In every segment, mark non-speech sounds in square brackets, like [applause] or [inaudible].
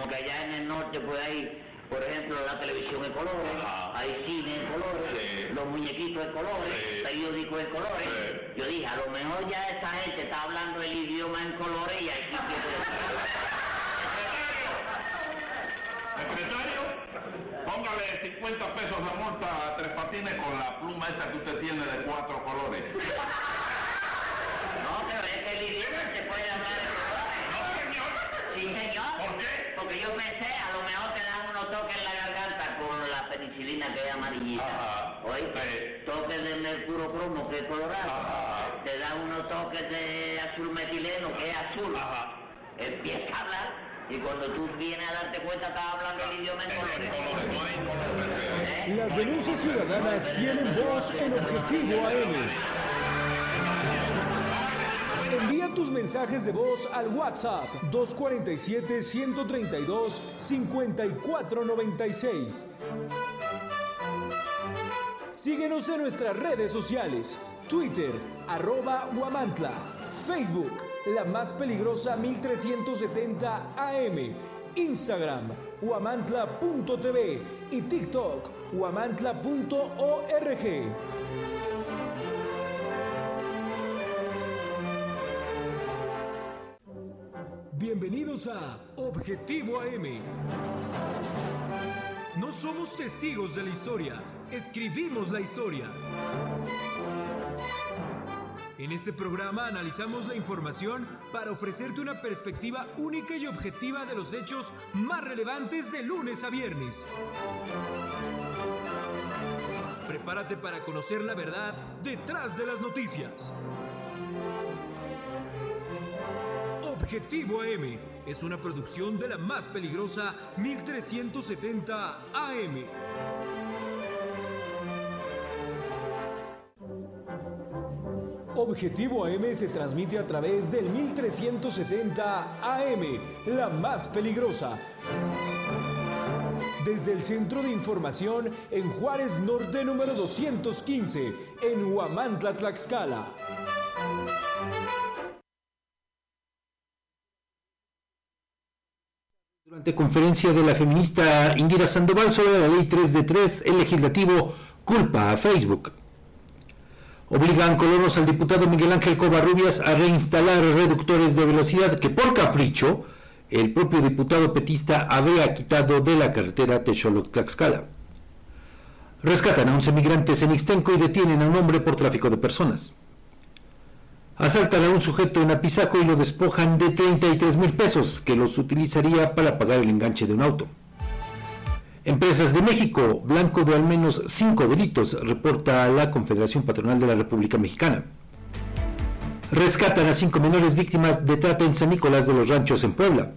como que allá en el norte pues hay, por ejemplo, la televisión en colores, Ajá. hay cine en colores, Sí. los muñequitos en colores, Sí. periódicos en colores. Sí. Yo dije, a lo mejor ya esa gente está hablando el idioma en colores y aquí Secretario, póngale 50 pesos la multa a Tres Patines con la pluma esa que usted tiene de cuatro colores. [laughs] No, pero es que el idioma se puede hablar en. Sí, señor. ¿Por qué? Porque yo pensé, a lo mejor te dan unos toques en la garganta con la penicilina que es amarillita. Ajá. Oíste, Sí. toques de mercuro cromo que es colorado. Ajá. Te dan unos toques de azul metileno que es azul. Ajá. Empieza a hablar y cuando tú vienes a darte cuenta estás hablando el idioma en colores. ¿Eh? Las denuncias ciudadanas tienen voz en Objetivo AM. Tus mensajes de voz al WhatsApp 247-132-5496. Síguenos en nuestras redes sociales, Twitter, arroba Huamantla, Facebook, la más peligrosa 1370 AM, Instagram, huamantla.tv y TikTok, huamantla.org. Bienvenidos a Objetivo AM. No somos testigos de la historia, escribimos la historia. En este programa analizamos la información para ofrecerte una perspectiva única y objetiva de los hechos más relevantes de lunes a viernes. Prepárate para conocer la verdad detrás de las noticias. Objetivo AM es una producción de la más peligrosa 1370 AM. Objetivo AM se transmite a través del 1370 AM, la más peligrosa. Desde el Centro de Información en Juárez Norte número 215, en Huamantla, Tlaxcala. Durante conferencia de la feminista Indira Sandoval sobre la ley 3 de 3, el legislativo culpa a Facebook. Obligan colonos al diputado Miguel Ángel Covarrubias a reinstalar reductores de velocidad que por capricho el propio diputado petista habría quitado de la carretera Texolo-Tlaxcala. Rescatan a 11 migrantes en Ixtenco y detienen a un hombre por tráfico de personas. Asaltan a un sujeto en Apizaco y lo despojan de 33 mil pesos que los utilizaría para pagar el enganche de un auto. Empresas de México, blanco de al menos cinco delitos, reporta la Confederación Patronal de la República Mexicana. Rescatan a cinco menores víctimas de trata en San Nicolás de los Ranchos en Puebla.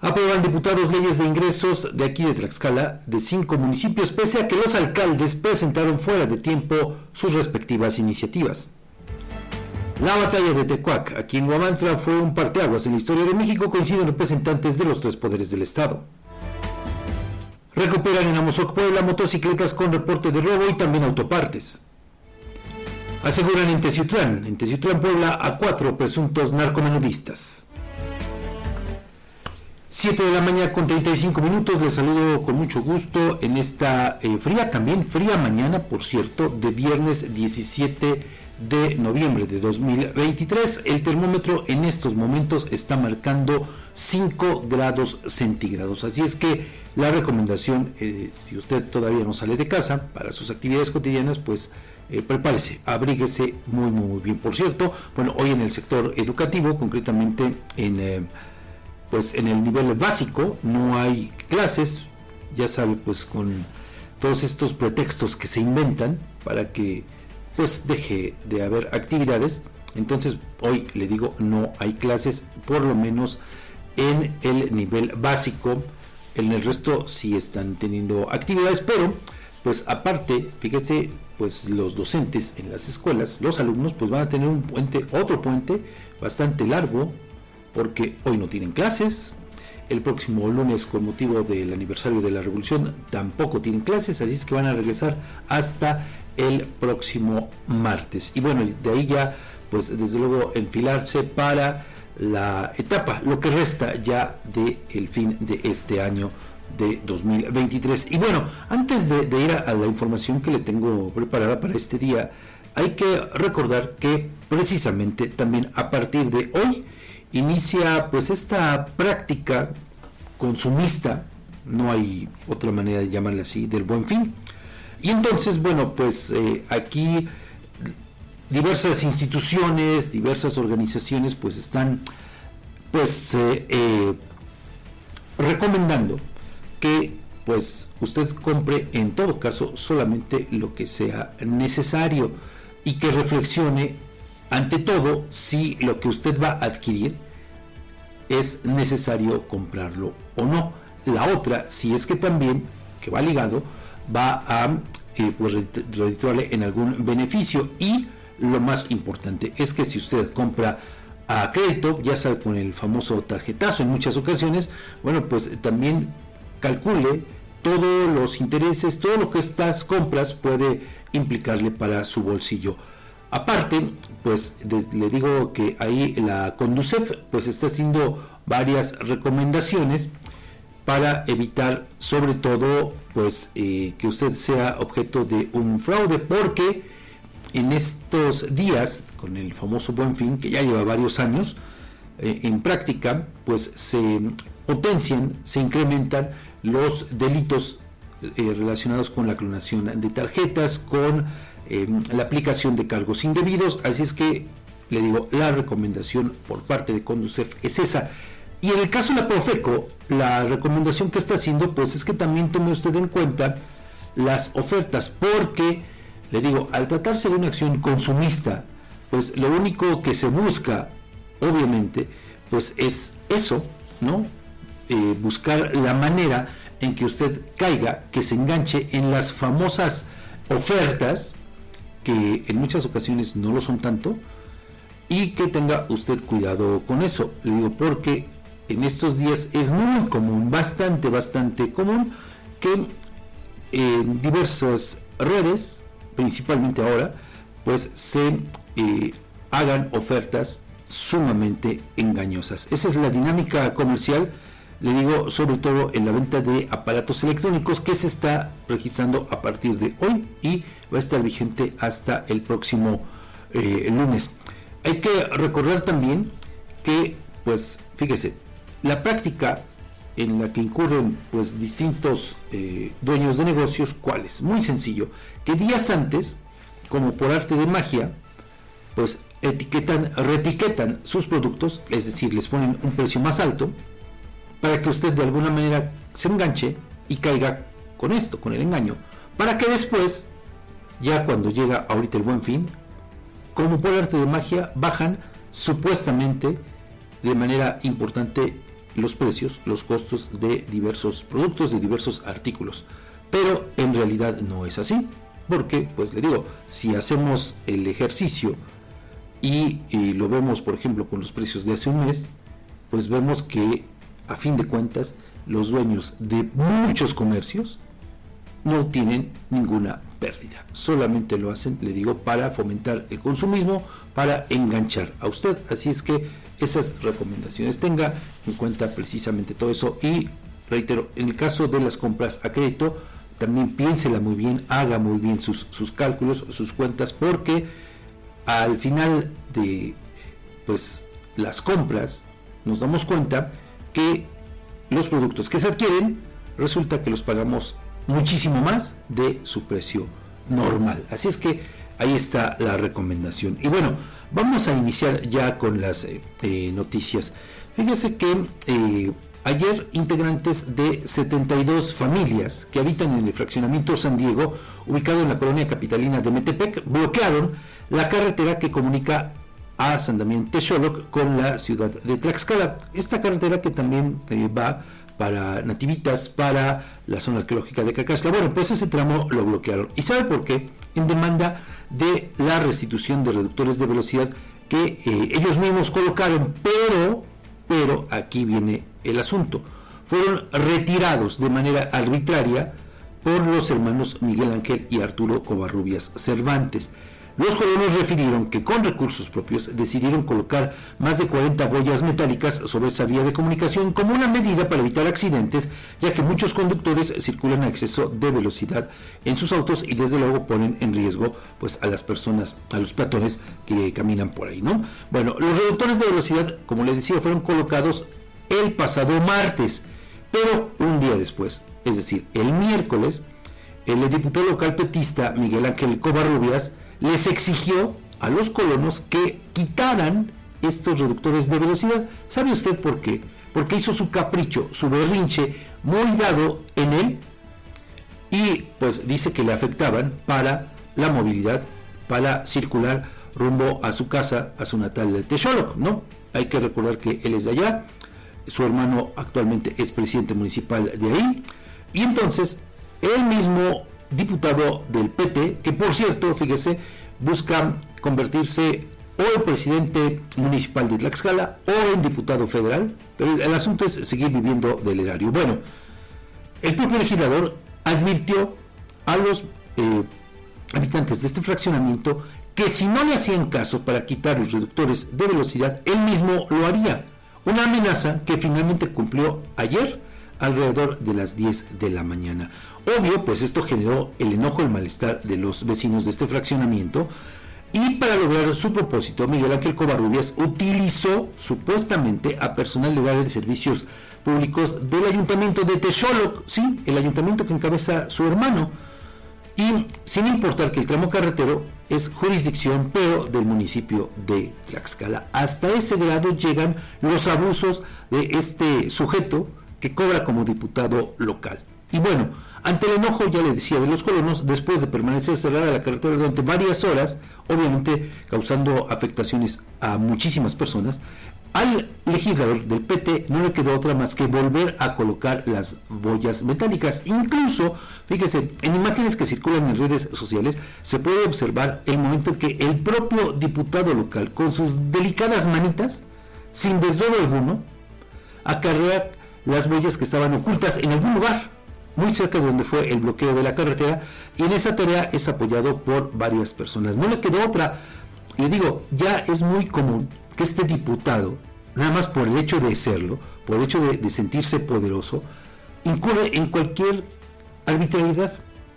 Aprueban diputados leyes de ingresos de aquí de Tlaxcala de cinco municipios, pese a que los alcaldes presentaron fuera de tiempo sus respectivas iniciativas. La batalla de Tecuac, aquí en Huamantla, fue un parteaguas en la historia de México, coinciden representantes de los tres poderes del Estado. Recuperan en Amozoc Puebla motocicletas con reporte de robo y también autopartes. Aseguran en Teciutlán, en Teciutlán Puebla, a cuatro presuntos narcomenudistas. 7 de la mañana con 35 minutos, les saludo con mucho gusto en esta eh, fría, también fría mañana, por cierto, de viernes 17 de noviembre de 2023. El termómetro en estos momentos está marcando 5 grados centígrados. Así es que la recomendación, eh, si usted todavía no sale de casa para sus actividades cotidianas, pues eh, prepárese, abríguese muy, muy, bien. Por cierto, bueno, hoy en el sector educativo, concretamente en, eh, pues en el nivel básico, no hay clases, ya sabe, pues con todos estos pretextos que se inventan para que pues deje de haber actividades. Entonces hoy le digo no hay clases, por lo menos en el nivel básico. En el resto sí están teniendo actividades, pero pues aparte, fíjese, pues los docentes en las escuelas, los alumnos, pues van a tener un puente, otro puente bastante largo, porque hoy no tienen clases. El próximo lunes, con motivo del aniversario de la revolución, tampoco tienen clases, así es que van a regresar hasta el próximo martes. Y bueno, de ahí ya, pues desde luego enfilarse para la etapa, lo que resta ya del el fin de este año de 2023. Y bueno, antes de, ir a, la información que le tengo preparada para este día, hay que recordar que precisamente también a partir de hoy inicia pues esta práctica consumista, no hay otra manera de llamarla así, del buen fin. Y entonces, bueno, pues eh, aquí diversas instituciones, diversas organizaciones pues están pues eh, eh, recomendando que pues usted compre en todo caso solamente lo que sea necesario y que reflexione ante todo si lo que usted va a adquirir es necesario comprarlo o no. La otra, si es que también, que va ligado, va a eh, pues, en algún beneficio y lo más importante es que si usted compra a crédito, ya sabe con el famoso tarjetazo en muchas ocasiones, bueno, pues también calcule todos los intereses, todo lo que estas compras puede implicarle para su bolsillo. Aparte, pues le digo que ahí la Conducef pues está haciendo varias recomendaciones para evitar sobre todo pues eh, que usted sea objeto de un fraude porque en estos días con el famoso buen fin que ya lleva varios años eh, en práctica pues se potencian se incrementan los delitos eh, relacionados con la clonación de tarjetas, con la aplicación de cargos indebidos. Así es que le digo, la recomendación por parte de Conducef es esa. Y en el caso de la Profeco, la recomendación que está haciendo, pues es que también tome usted en cuenta las ofertas, porque, le digo, al tratarse de una acción consumista, pues lo único que se busca, obviamente, pues es eso, ¿no? Eh, buscar la manera en que usted caiga, que se enganche en las famosas ofertas, que en muchas ocasiones no lo son tanto, y que tenga usted cuidado con eso. Le digo porque en estos días es muy común, bastante, bastante común, que en diversas redes, principalmente ahora, pues se eh, hagan ofertas sumamente engañosas. Esa es la dinámica comercial le digo sobre todo en la venta de aparatos electrónicos que se está registrando a partir de hoy y va a estar vigente hasta el próximo eh, lunes. Hay que recordar también que, pues, fíjese, la práctica en la que incurren pues distintos eh, dueños de negocios, ¿cuáles? Muy sencillo, que días antes, como por arte de magia, pues etiquetan, reetiquetan sus productos, es decir, les ponen un precio más alto, para que usted de alguna manera se enganche y caiga con esto, con el engaño, para que después, ya cuando llega ahorita el buen fin, como por arte de magia, bajan supuestamente de manera importante los precios, los costos de diversos productos, de diversos artículos. Pero en realidad no es así, porque, pues le digo, si hacemos el ejercicio y, lo vemos, por ejemplo, con los precios de hace un mes, pues vemos que a fin de cuentas, los dueños de muchos comercios no tienen ninguna pérdida. Solamente lo hacen, le digo, para fomentar el consumismo, para enganchar a usted. Así es que esas recomendaciones tenga en cuenta precisamente todo eso. Y reitero, en el caso de las compras a crédito, también piénsela muy bien, haga muy bien sus, sus cálculos, sus cuentas, porque al final de pues las compras nos damos cuenta que los productos que se adquieren resulta que los pagamos muchísimo más de su precio normal. Así es que ahí está la recomendación. Y bueno, vamos a iniciar ya con las eh, eh, noticias. Fíjese que eh, ayer integrantes de 72 familias que habitan en el fraccionamiento San Diego, ubicado en la colonia capitalina de Metepec, bloquearon la carretera que comunica a San Damián Texoloc con la ciudad de Tlaxcala. Esta carretera que también va para Nativitas, para la zona arqueológica de Cacasla. Bueno, pues ese tramo lo bloquearon. ¿Y sabe por qué? En demanda de la restitución de reductores de velocidad que eh, ellos mismos colocaron, pero, pero aquí viene el asunto. Fueron retirados de manera arbitraria por los hermanos Miguel Ángel y Arturo Covarrubias Cervantes. Los colonos refirieron que con recursos propios decidieron colocar más de 40 boyas metálicas sobre esa vía de comunicación como una medida para evitar accidentes, ya que muchos conductores circulan a exceso de velocidad en sus autos y desde luego ponen en riesgo pues a las personas, a los peatones que caminan por ahí, ¿no? Bueno, los reductores de velocidad, como les decía, fueron colocados el pasado martes, pero un día después, es decir, el miércoles, el diputado local petista Miguel Ángel Covarrubias les exigió a los colonos que quitaran estos reductores de velocidad. ¿Sabe usted por qué? Porque hizo su capricho, su berrinche muy dado en él y pues dice que le afectaban para la movilidad, para circular rumbo a su casa, a su natal de Texoloc, ¿no? Hay que recordar que él es de allá, su hermano actualmente es presidente municipal de ahí, y entonces el mismo diputado del PT, que por cierto, fíjese, busca convertirse o en presidente municipal de Tlaxcala o en diputado federal, pero el, asunto es seguir viviendo del erario. Bueno, el propio legislador advirtió a los eh, habitantes de este fraccionamiento que si no le hacían caso para quitar los reductores de velocidad, él mismo lo haría. Una amenaza que finalmente cumplió ayer alrededor de las 10 de la mañana. Obvio, pues esto generó el enojo, el malestar de los vecinos de este fraccionamiento. Y para lograr su propósito, Miguel Ángel Covarrubias utilizó supuestamente a personal legal de servicios públicos del ayuntamiento de Texoloc, sí, el ayuntamiento que encabeza su hermano. Y sin importar que el tramo carretero es jurisdicción, pero del municipio de Tlaxcala. Hasta ese grado llegan los abusos de este sujeto que cobra como diputado local. Y bueno, ante el enojo, ya le decía, de los colonos, después de permanecer cerrada la carretera durante varias horas, obviamente causando afectaciones a muchísimas personas, al legislador del PT no le quedó otra más que volver a colocar las boyas metálicas. Incluso, fíjese, en imágenes que circulan en redes sociales se puede observar el momento en que el propio diputado local, con sus delicadas manitas, sin desdoro alguno, acarrea las boyas que estaban ocultas en algún lugar muy cerca de donde fue el bloqueo de la carretera, y en esa tarea es apoyado por varias personas. No le quedó otra. Le digo, ya es muy común que este diputado, nada más por el hecho de serlo, por el hecho de, sentirse poderoso, incurre en cualquier arbitrariedad.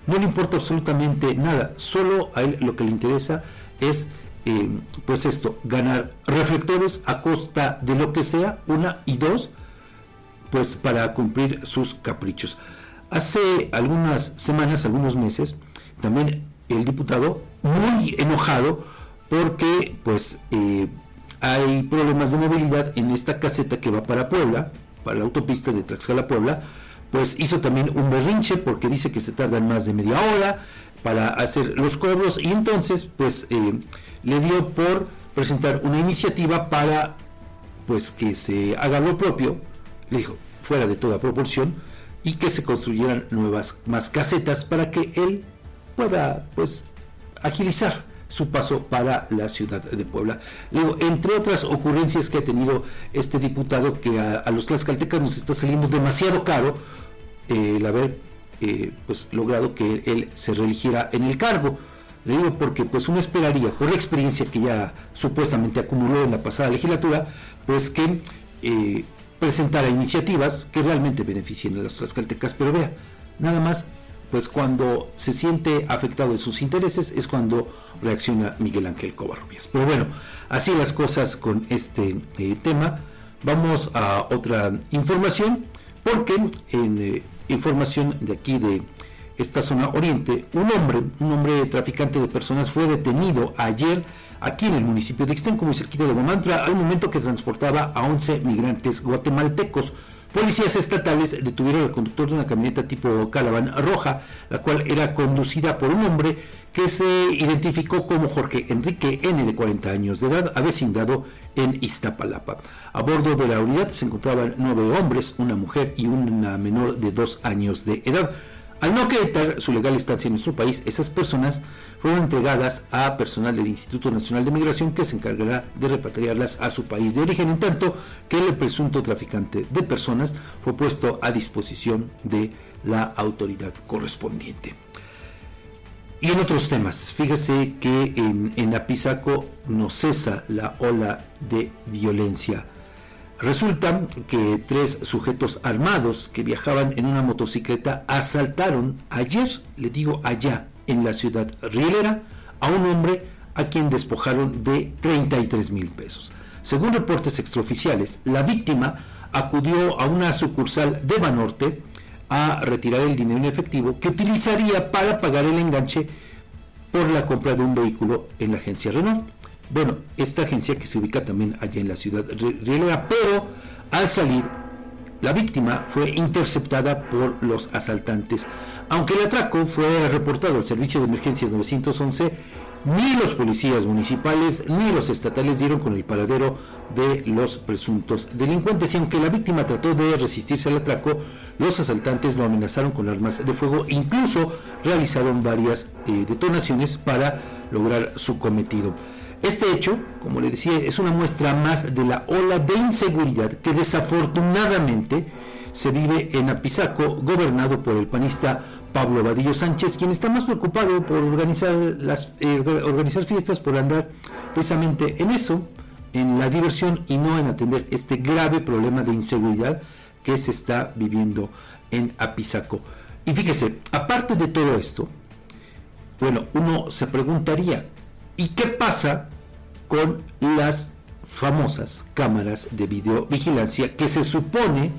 No le importa absolutamente nada, solo a él lo que le interesa es, eh, pues esto, ganar reflectores a costa de lo que sea, una y dos, pues para cumplir sus caprichos. Hace algunas semanas, algunos meses, también el diputado muy enojado porque pues eh, hay problemas de movilidad en esta caseta que va para Puebla, para la autopista de Tlaxcala Puebla, pues hizo también un berrinche porque dice que se tardan más de media hora para hacer los cobros y entonces pues eh, le dio por presentar una iniciativa para pues que se haga lo propio, le dijo fuera de toda proporción, y que se construyeran nuevas más casetas para que él pueda pues agilizar su paso para la ciudad de Puebla. Luego, entre otras ocurrencias que ha tenido este diputado que a, los tlaxcaltecas nos está saliendo demasiado caro el haber eh, pues logrado que él se reeligiera en el cargo. Le digo porque pues uno esperaría, por la experiencia que ya supuestamente acumuló en la pasada legislatura, pues que eh, presentara iniciativas que realmente beneficien a los tlaxcaltecas, pero vea, nada más, pues cuando se siente afectado en sus intereses es cuando reacciona Miguel Ángel Covarrubias. Pero bueno, así las cosas con este eh, tema. Vamos a otra información, porque en eh, información de aquí de esta zona oriente, un hombre, un hombre traficante de personas fue detenido ayer aquí en el municipio de Ixten, como cerquita de Guamantra, al momento que transportaba a 11 migrantes guatemaltecos. Policías estatales detuvieron al conductor de una camioneta tipo Calaban roja, la cual era conducida por un hombre que se identificó como Jorge Enrique N, de 40 años de edad, avecindado en Iztapalapa. A bordo de la unidad se encontraban nueve hombres, una mujer y una menor de dos años de edad. Al no acreditar su legal estancia en nuestro país, esas personas fueron entregadas a personal del Instituto Nacional de Migración que se encargará de repatriarlas a su país de origen, en tanto que el presunto traficante de personas fue puesto a disposición de la autoridad correspondiente. Y en otros temas, fíjese que en, en Apizaco no cesa la ola de violencia. Resulta que tres sujetos armados que viajaban en una motocicleta asaltaron ayer, le digo allá, en la ciudad rielera, a un hombre a quien despojaron de 33 mil pesos. Según reportes extraoficiales, la víctima acudió a una sucursal de Banorte a retirar el dinero en efectivo que utilizaría para pagar el enganche por la compra de un vehículo en la agencia Renault. Bueno, esta agencia que se ubica también allá en la ciudad rielera, pero al salir la víctima fue interceptada por los asaltantes. Aunque el atraco fue reportado al servicio de emergencias 911, ni los policías municipales ni los estatales dieron con el paradero de los presuntos delincuentes y aunque la víctima trató de resistirse al atraco, los asaltantes lo amenazaron con armas de fuego e incluso realizaron varias eh, detonaciones para lograr su cometido. Este hecho, como le decía, es una muestra más de la ola de inseguridad que desafortunadamente se vive en Apizaco, gobernado por el panista Pablo Vadillo Sánchez, quien está más preocupado por organizar, las, eh, organizar fiestas, por andar precisamente en eso, en la diversión y no en atender este grave problema de inseguridad que se está viviendo en Apizaco. Y fíjese, aparte de todo esto, bueno, uno se preguntaría, ¿y qué pasa con las famosas cámaras de videovigilancia que se supone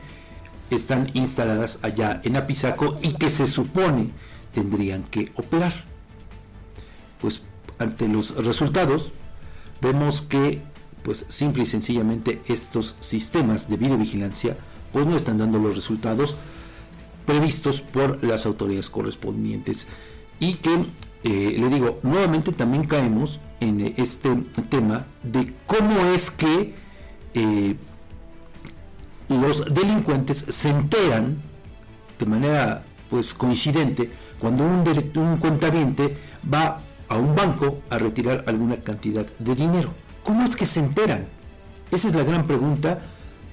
están instaladas allá en Apizaco y que se supone tendrían que operar. Pues ante los resultados vemos que pues simple y sencillamente estos sistemas de videovigilancia pues no están dando los resultados previstos por las autoridades correspondientes y que eh, le digo nuevamente también caemos en este tema de cómo es que eh, los delincuentes se enteran de manera pues coincidente cuando un, un va a un banco a retirar alguna cantidad de dinero. ¿Cómo es que se enteran? Esa es la gran pregunta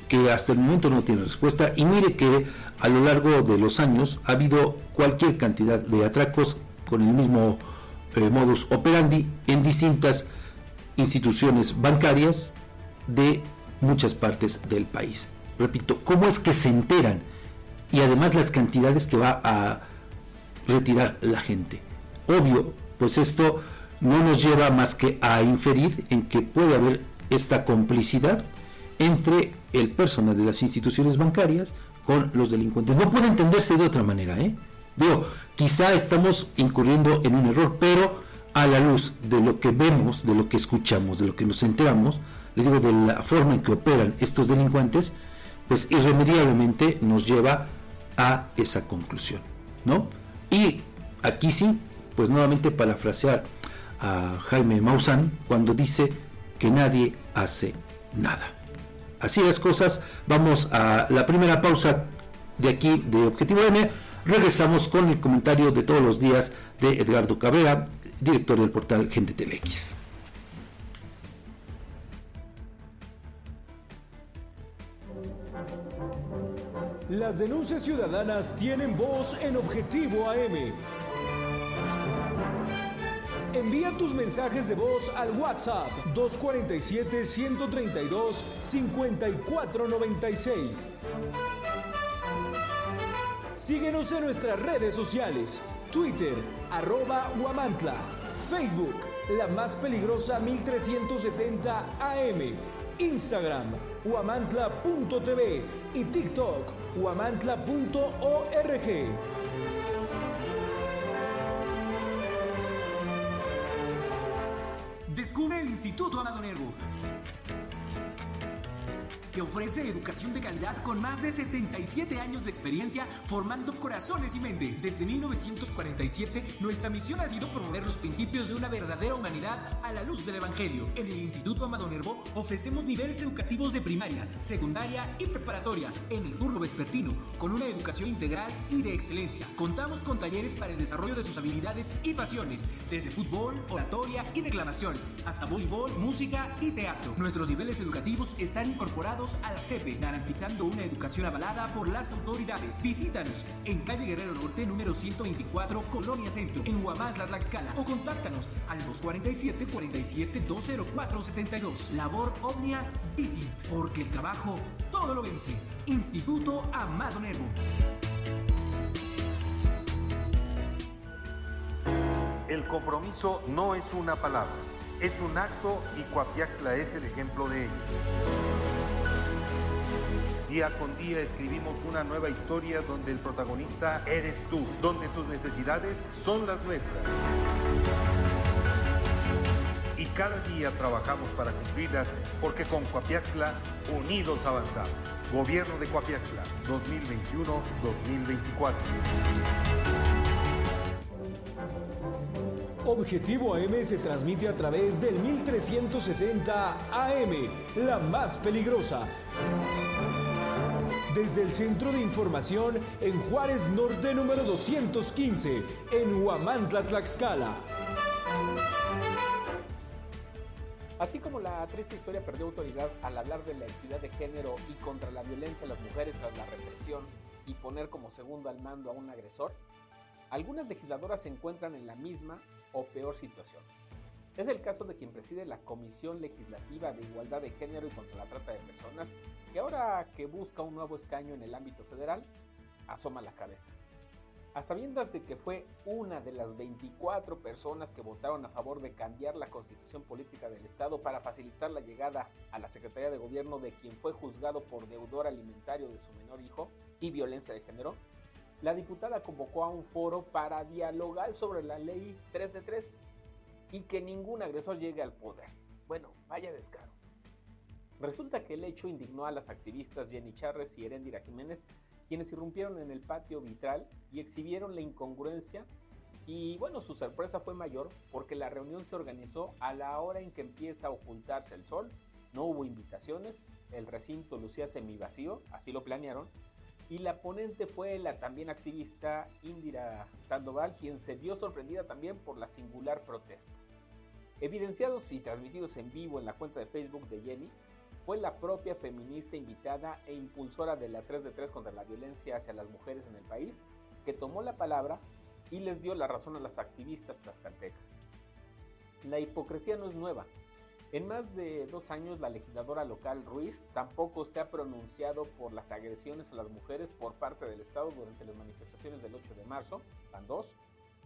que hasta el momento no tiene respuesta y mire que a lo largo de los años ha habido cualquier cantidad de atracos con el mismo eh, modus operandi en distintas instituciones bancarias de muchas partes del país repito, cómo es que se enteran y además las cantidades que va a retirar la gente. Obvio, pues esto no nos lleva más que a inferir en que puede haber esta complicidad entre el personal de las instituciones bancarias con los delincuentes. No puede entenderse de otra manera, ¿eh? Digo, quizá estamos incurriendo en un error, pero a la luz de lo que vemos, de lo que escuchamos, de lo que nos enteramos, le digo, de la forma en que operan estos delincuentes, pues irremediablemente nos lleva a esa conclusión, ¿no? Y aquí sí, pues nuevamente parafrasear a Jaime Maussan cuando dice que nadie hace nada. Así las cosas, vamos a la primera pausa de aquí de Objetivo M. Regresamos con el comentario de todos los días de Edgardo Cabrera, director del portal Gente Telex. Las denuncias ciudadanas tienen voz en Objetivo AM. Envía tus mensajes de voz al WhatsApp 247-132-5496. Síguenos en nuestras redes sociales, Twitter, arroba Huamantla, Facebook, la más peligrosa 1370 AM, Instagram, huamantla.tv y TikTok, huamantla.org. Descubre el Instituto Nervo que ofrece educación de calidad con más de 77 años de experiencia formando corazones y mentes. Desde 1947, nuestra misión ha sido promover los principios de una verdadera humanidad a la luz del Evangelio. En el Instituto Amado Nervo ofrecemos niveles educativos de primaria, secundaria y preparatoria en el turno vespertino, con una educación integral y de excelencia. Contamos con talleres para el desarrollo de sus habilidades y pasiones, desde fútbol, oratoria y declamación, hasta voleibol, música y teatro. Nuestros niveles educativos están incorporados vinculados a la CEPE, garantizando una educación avalada por las autoridades. Visítanos en calle Guerrero Norte, número 124, Colonia Centro, en Huamantla, Tlaxcala, o contáctanos al 247 47 204 72. Labor Omnia Visit, porque el trabajo todo lo vence. Instituto Amado Nervo. El compromiso no es una palabra, es un acto y Coapiaxla es el ejemplo de ello. Día con día escribimos una nueva historia donde el protagonista eres tú, donde tus necesidades son las nuestras. Y cada día trabajamos para cumplirlas porque con Coapiaxla unidos avanzamos. Gobierno de Coapiaxla 2021-2024. Objetivo AM se transmite a través del 1370 AM, la más peligrosa. Desde el Centro de Información en Juárez Norte número 215, en Huamantla, Tlaxcala. Así como la triste historia perdió autoridad al hablar de la equidad de género y contra la violencia a las mujeres tras la represión y poner como segundo al mando a un agresor, algunas legisladoras se encuentran en la misma o peor situación. Es el caso de quien preside la Comisión Legislativa de Igualdad de Género y contra la Trata de Personas, que ahora que busca un nuevo escaño en el ámbito federal, asoma la cabeza. A sabiendas de que fue una de las 24 personas que votaron a favor de cambiar la constitución política del Estado para facilitar la llegada a la Secretaría de Gobierno de quien fue juzgado por deudor alimentario de su menor hijo y violencia de género, la diputada convocó a un foro para dialogar sobre la ley 3 de 3 y que ningún agresor llegue al poder. Bueno, vaya descaro. Resulta que el hecho indignó a las activistas Jenny Charres y Erendira Jiménez, quienes irrumpieron en el patio vitral y exhibieron la incongruencia. Y bueno, su sorpresa fue mayor porque la reunión se organizó a la hora en que empieza a ocultarse el sol, no hubo invitaciones, el recinto lucía semivacío, así lo planearon, y la ponente fue la también activista Indira Sandoval, quien se vio sorprendida también por la singular protesta. Evidenciados y transmitidos en vivo en la cuenta de Facebook de Jenny, fue la propia feminista invitada e impulsora de la 3 de 3 contra la violencia hacia las mujeres en el país, que tomó la palabra y les dio la razón a las activistas tlaxcaltecas. La hipocresía no es nueva, en más de dos años, la legisladora local Ruiz tampoco se ha pronunciado por las agresiones a las mujeres por parte del Estado durante las manifestaciones del 8 de marzo, PAN 2,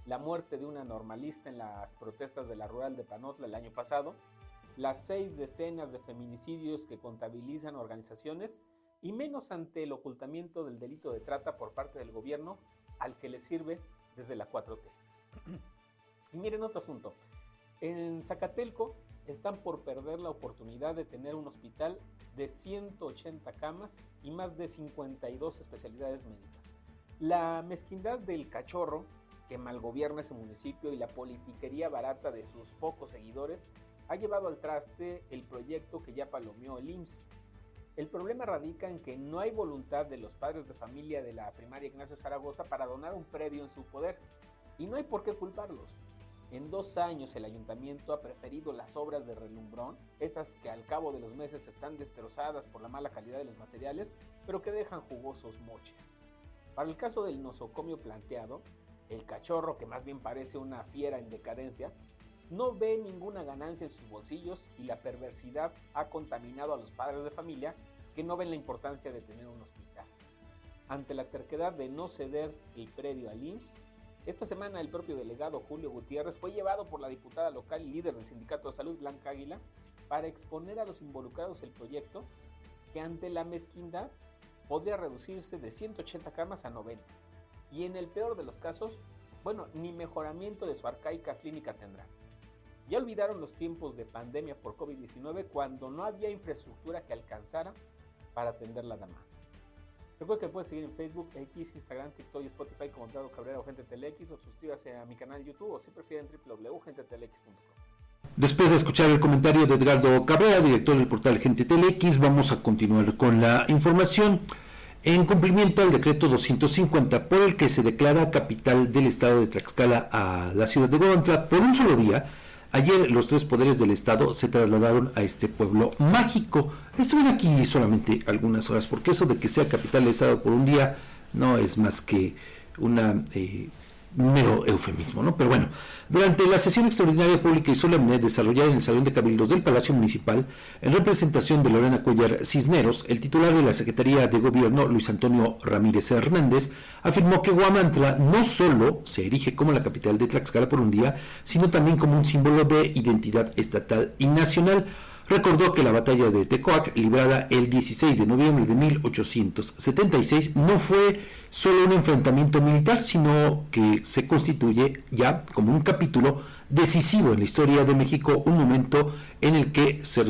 la muerte de una normalista en las protestas de la rural de Panotla el año pasado, las seis decenas de feminicidios que contabilizan organizaciones y menos ante el ocultamiento del delito de trata por parte del gobierno al que le sirve desde la 4T. [clears throat] y miren otro asunto. En Zacatelco están por perder la oportunidad de tener un hospital de 180 camas y más de 52 especialidades médicas. La mezquindad del cachorro, que malgobierna ese municipio, y la politiquería barata de sus pocos seguidores, ha llevado al traste el proyecto que ya palomeó el IMSS. El problema radica en que no hay voluntad de los padres de familia de la primaria Ignacio Zaragoza para donar un predio en su poder, y no hay por qué culparlos. En dos años el ayuntamiento ha preferido las obras de relumbrón, esas que al cabo de los meses están destrozadas por la mala calidad de los materiales, pero que dejan jugosos moches. Para el caso del nosocomio planteado, el cachorro, que más bien parece una fiera en decadencia, no ve ninguna ganancia en sus bolsillos y la perversidad ha contaminado a los padres de familia que no ven la importancia de tener un hospital. Ante la terquedad de no ceder el predio al IMSS, esta semana el propio delegado Julio Gutiérrez fue llevado por la diputada local y líder del Sindicato de Salud Blanca Águila para exponer a los involucrados el proyecto que ante la mezquindad podría reducirse de 180 camas a 90. Y en el peor de los casos, bueno, ni mejoramiento de su arcaica clínica tendrá. Ya olvidaron los tiempos de pandemia por COVID-19 cuando no había infraestructura que alcanzara para atender la demanda. Recuerda que puedes seguir en Facebook, X, Instagram, TikTok y Spotify como Dado Cabrera o Gente Telex o suscríbase a mi canal YouTube o si prefieren www.gentetelex.com. Después de escuchar el comentario de Edgardo Cabrera, director del portal Gente Telex, vamos a continuar con la información. En cumplimiento al decreto 250 por el que se declara capital del estado de Tlaxcala a la ciudad de Guadalajara por un solo día, Ayer los tres poderes del Estado se trasladaron a este pueblo mágico. Estuvieron aquí solamente algunas horas, porque eso de que sea capital del Estado por un día no es más que una eh, mero eufemismo, ¿no? Pero bueno, durante la sesión extraordinaria pública y solemne desarrollada en el Salón de Cabildos del Palacio Municipal, en representación de Lorena Cuellar Cisneros, el titular de la Secretaría de Gobierno, Luis Antonio Ramírez Hernández, afirmó que Guamantla no solo se erige como la capital de Tlaxcala por un día, sino también como un símbolo de identidad estatal y nacional recordó que la batalla de Tecoac, librada el 16 de noviembre de 1876, no fue solo un enfrentamiento militar, sino que se constituye ya como un capítulo decisivo en la historia de México, un momento en el que se,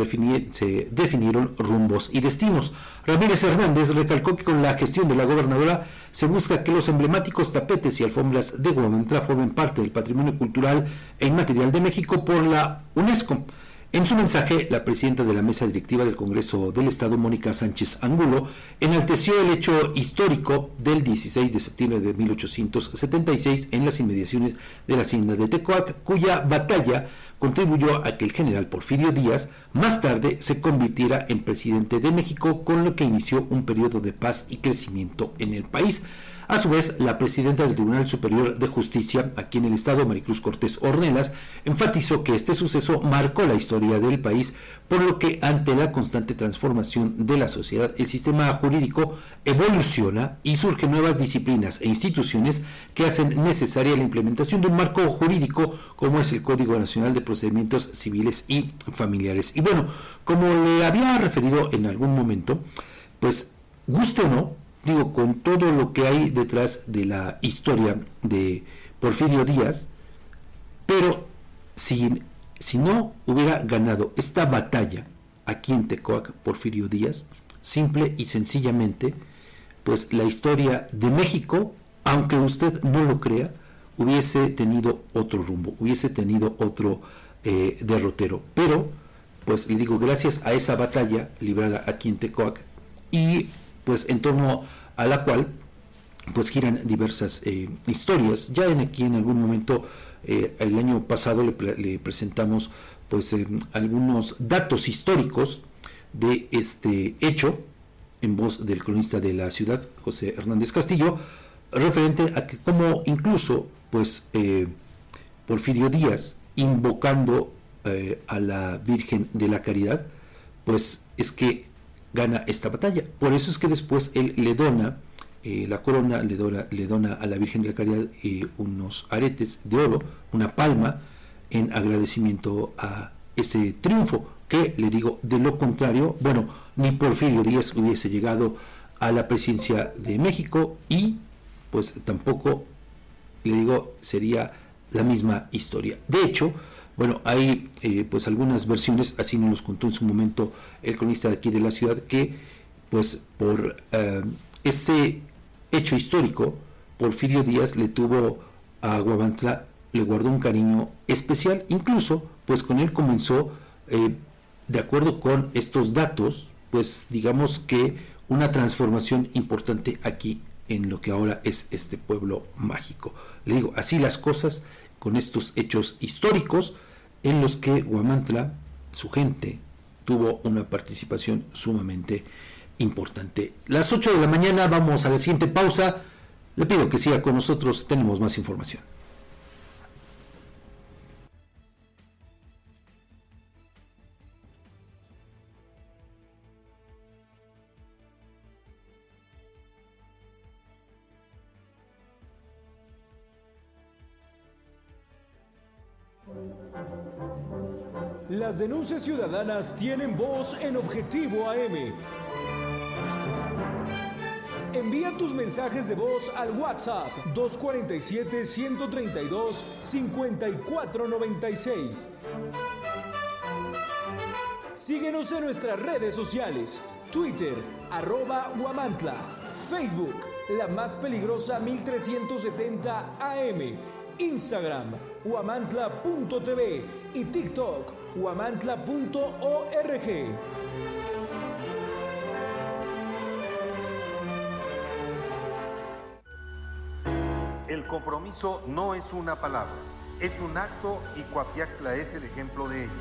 se definieron rumbos y destinos. Ramírez Hernández recalcó que con la gestión de la gobernadora se busca que los emblemáticos tapetes y alfombras de Guadalajara formen parte del patrimonio cultural e inmaterial de México por la UNESCO. En su mensaje, la presidenta de la mesa directiva del Congreso del Estado, Mónica Sánchez Angulo, enalteció el hecho histórico del 16 de septiembre de 1876 en las inmediaciones de la hacienda de Tecoac, cuya batalla contribuyó a que el general Porfirio Díaz más tarde se convirtiera en presidente de México, con lo que inició un periodo de paz y crecimiento en el país. A su vez, la presidenta del Tribunal Superior de Justicia, aquí en el Estado, Maricruz Cortés Ornelas, enfatizó que este suceso marcó la historia del país, por lo que ante la constante transformación de la sociedad, el sistema jurídico evoluciona y surgen nuevas disciplinas e instituciones que hacen necesaria la implementación de un marco jurídico como es el Código Nacional de Procedimientos Civiles y Familiares. Y bueno, como le había referido en algún momento, pues guste o no, digo, con todo lo que hay detrás de la historia de Porfirio Díaz, pero si, si no hubiera ganado esta batalla aquí en Tecoac, Porfirio Díaz, simple y sencillamente, pues la historia de México, aunque usted no lo crea, hubiese tenido otro rumbo, hubiese tenido otro eh, derrotero. Pero, pues le digo, gracias a esa batalla librada aquí en Tecoac y pues en torno a la cual pues giran diversas eh, historias. Ya en aquí en algún momento eh, el año pasado le, presentamos pues eh, algunos datos históricos de este hecho en voz del cronista de la ciudad José Hernández Castillo referente a que como incluso pues Porfirio Díaz invocando a la Virgen de la Caridad pues es que gana esta batalla. Por eso es que después él le dona eh, la corona, le dona, le dona a la Virgen de la Caridad eh, unos aretes de oro, una palma, en agradecimiento a ese triunfo, que le digo, de lo contrario, bueno, ni Porfirio Díaz hubiese llegado a la presidencia de México y pues tampoco, le digo, sería la misma historia. De hecho, bueno, hay eh, pues algunas versiones, así nos los contó en su momento el cronista de aquí de la ciudad, que pues por eh, ese hecho histórico, Porfirio Díaz le tuvo a Guavantla, le guardó un cariño especial, incluso pues con él comenzó, eh, de acuerdo con estos datos, pues digamos que una transformación importante aquí en lo que ahora es este pueblo mágico. Le digo, así las cosas con estos hechos históricos en los que Guamantla, su gente, tuvo una participación sumamente importante. Las 8 de la mañana vamos a la siguiente pausa. Le pido que siga con nosotros, tenemos más información. Las denuncias ciudadanas tienen voz en Objetivo AM. Envía tus mensajes de voz al WhatsApp 247-132-5496. Síguenos en nuestras redes sociales, Twitter, arroba Huamantla, Facebook, la más peligrosa 1370 AM, Instagram, huamantla.tv y TikTok, huamantla.org. El compromiso no es una palabra, Es un acto y Coapiaxla es el ejemplo de ello.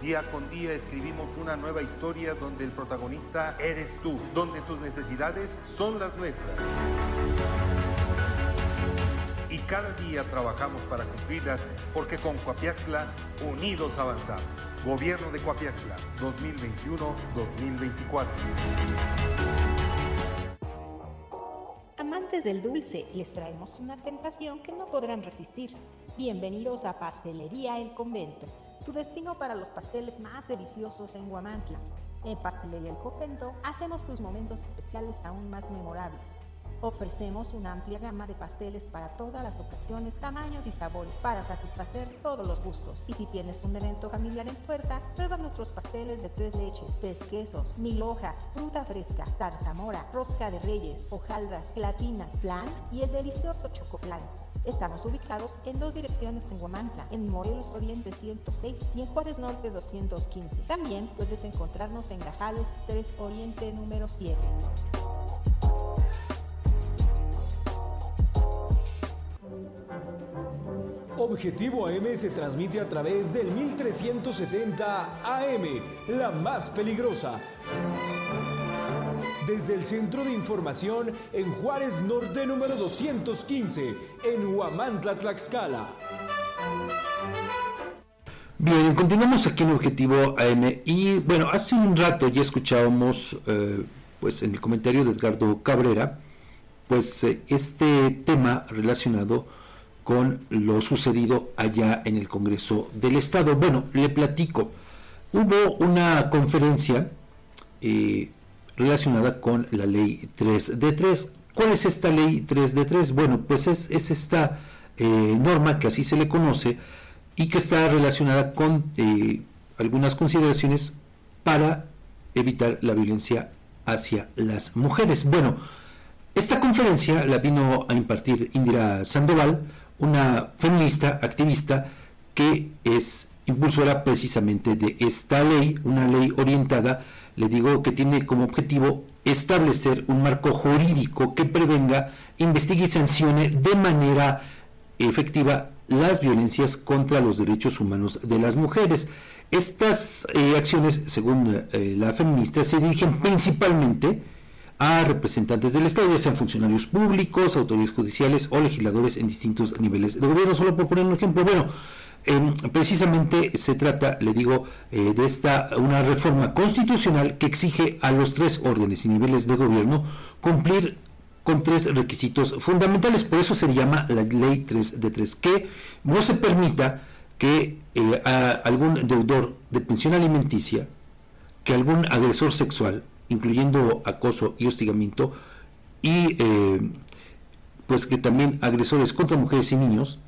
Día con día escribimos una nueva historia donde el protagonista eres tú, donde tus necesidades son las nuestras. Cada día trabajamos para cumplirlas porque con Coapiaxla unidos avanzamos. Gobierno de Coapiaxla 2021-2024. Amantes del dulce, les traemos una tentación que no podrán resistir. Bienvenidos a Pastelería El Convento, tu destino para los pasteles más deliciosos en Guamantla. En Pastelería El Convento hacemos tus momentos especiales aún más memorables. Ofrecemos una amplia gama de pasteles para todas las ocasiones, tamaños y sabores para satisfacer todos los gustos. Y si tienes un evento familiar en puerta, prueba nuestros pasteles de tres leches, tres quesos, mil hojas, fruta fresca, tarzamora, rosca de reyes, hojaldras, gelatinas, flan y el delicioso chocoplan. Estamos ubicados en dos direcciones en Guamantla, en Morelos Oriente 106 y en Juárez Norte 215. También puedes encontrarnos en Gajales 3 Oriente número 7. Objetivo AM se transmite a través del 1370 AM, la más peligrosa. Desde el Centro de Información en Juárez Norte número 215, en Huamantla, Tlaxcala. Bien, continuamos aquí en Objetivo AM y bueno, hace un rato ya escuchábamos eh, pues en el comentario de Edgardo Cabrera pues eh, este tema relacionado con lo sucedido allá en el Congreso del Estado. Bueno, le platico. Hubo una conferencia eh, relacionada con la ley 3 de 3. ¿Cuál es esta ley 3 de 3? Bueno, pues es, esta eh, norma que así se le conoce y que está relacionada con eh, algunas consideraciones para evitar la violencia hacia las mujeres. Bueno, esta conferencia la vino a impartir Indira Sandoval, una feminista activista que es impulsora precisamente de esta ley, una ley orientada, le digo que tiene como objetivo establecer un marco jurídico que prevenga, investigue y sancione de manera efectiva las violencias contra los derechos humanos de las mujeres. Estas eh, acciones, según eh, la feminista, se dirigen principalmente a representantes del Estado, ya sean funcionarios públicos, autoridades judiciales o legisladores en distintos niveles de gobierno. Solo por poner un ejemplo, bueno, em, precisamente se trata, le digo, eh, de esta una reforma constitucional que exige a los tres órdenes y niveles de gobierno cumplir con tres requisitos fundamentales. Por eso se llama la ley 3 de 3, que no se permita que eh, algún deudor de pensión alimenticia, que algún agresor sexual, incluyendo acoso y hostigamiento, y eh, pues que también agresores contra mujeres y niños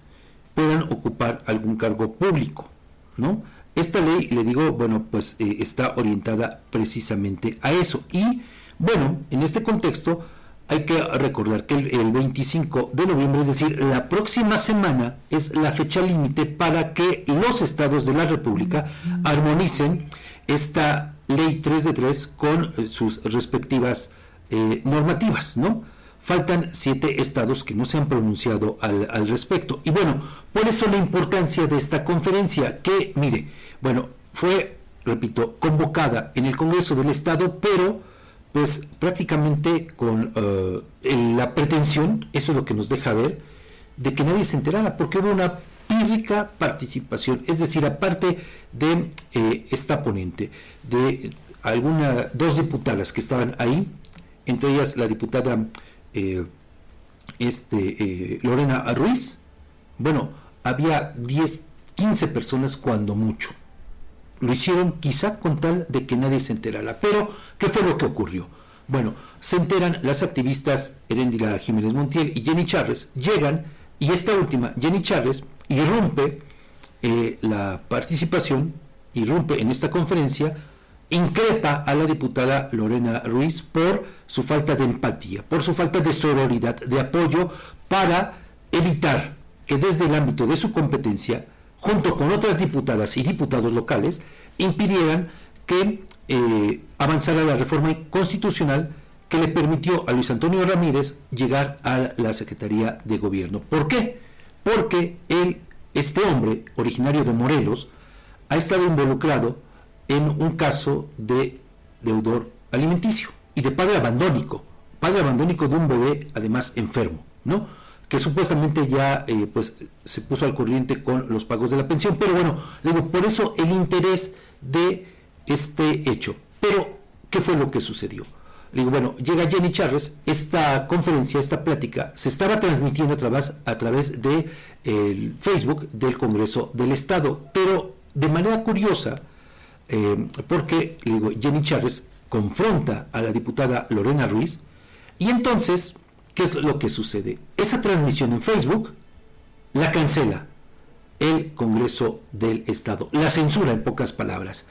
puedan ocupar algún cargo público, ¿no? Esta ley, le digo, bueno, pues eh, está orientada precisamente a eso. Y bueno, en este contexto hay que recordar que el, el 25 de noviembre, es decir, la próxima semana, es la fecha límite para que los estados de la República armonicen esta ley 3 de 3 con eh, sus respectivas eh, normativas, ¿no? Faltan siete estados que no se han pronunciado al, al, respecto. Y bueno, por eso la importancia de esta conferencia, que, mire, bueno, fue, repito, convocada en el Congreso del Estado, pero pues prácticamente con uh, la pretensión, eso es lo que nos deja ver, de que nadie se enterara, porque hubo una pírrica participación, es decir, aparte de eh, esta ponente, de alguna, dos diputadas que estaban ahí, entre ellas la diputada eh, este, eh, Lorena Ruiz, bueno, había 10, 15 personas cuando mucho. Lo hicieron quizá con tal de que nadie se enterara. Pero, ¿qué fue lo que ocurrió? Bueno, se enteran las activistas Erendira Jiménez Montiel y Jenny Charles, llegan y esta última, Jenny Charles, irrumpe eh, la participación, irrumpe en esta conferencia, increpa a la diputada Lorena Ruiz por su falta de empatía, por su falta de sororidad, de apoyo para evitar que desde el ámbito de su competencia, junto con otras diputadas y diputados locales, impidieran que eh, avanzara la reforma constitucional que le permitió a Luis Antonio Ramírez llegar a la Secretaría de Gobierno. ¿Por qué? Porque él, este hombre, originario de Morelos, ha estado involucrado en un caso de deudor alimenticio y de padre abandónico, padre abandónico de un bebé además enfermo, ¿no? Que supuestamente ya eh, pues se puso al corriente con los pagos de la pensión, pero bueno, digo, por eso el interés de este hecho. Pero, ¿qué fue lo que sucedió? Digo, bueno, llega Jenny Charles, esta conferencia, esta plática, se estaba transmitiendo a través, a través de el Facebook del Congreso del Estado, pero de manera curiosa, eh, porque digo, Jenny Charles confronta a la diputada Lorena Ruiz, y entonces, ¿qué es lo que sucede? Esa transmisión en Facebook la cancela el Congreso del Estado, la censura en pocas palabras.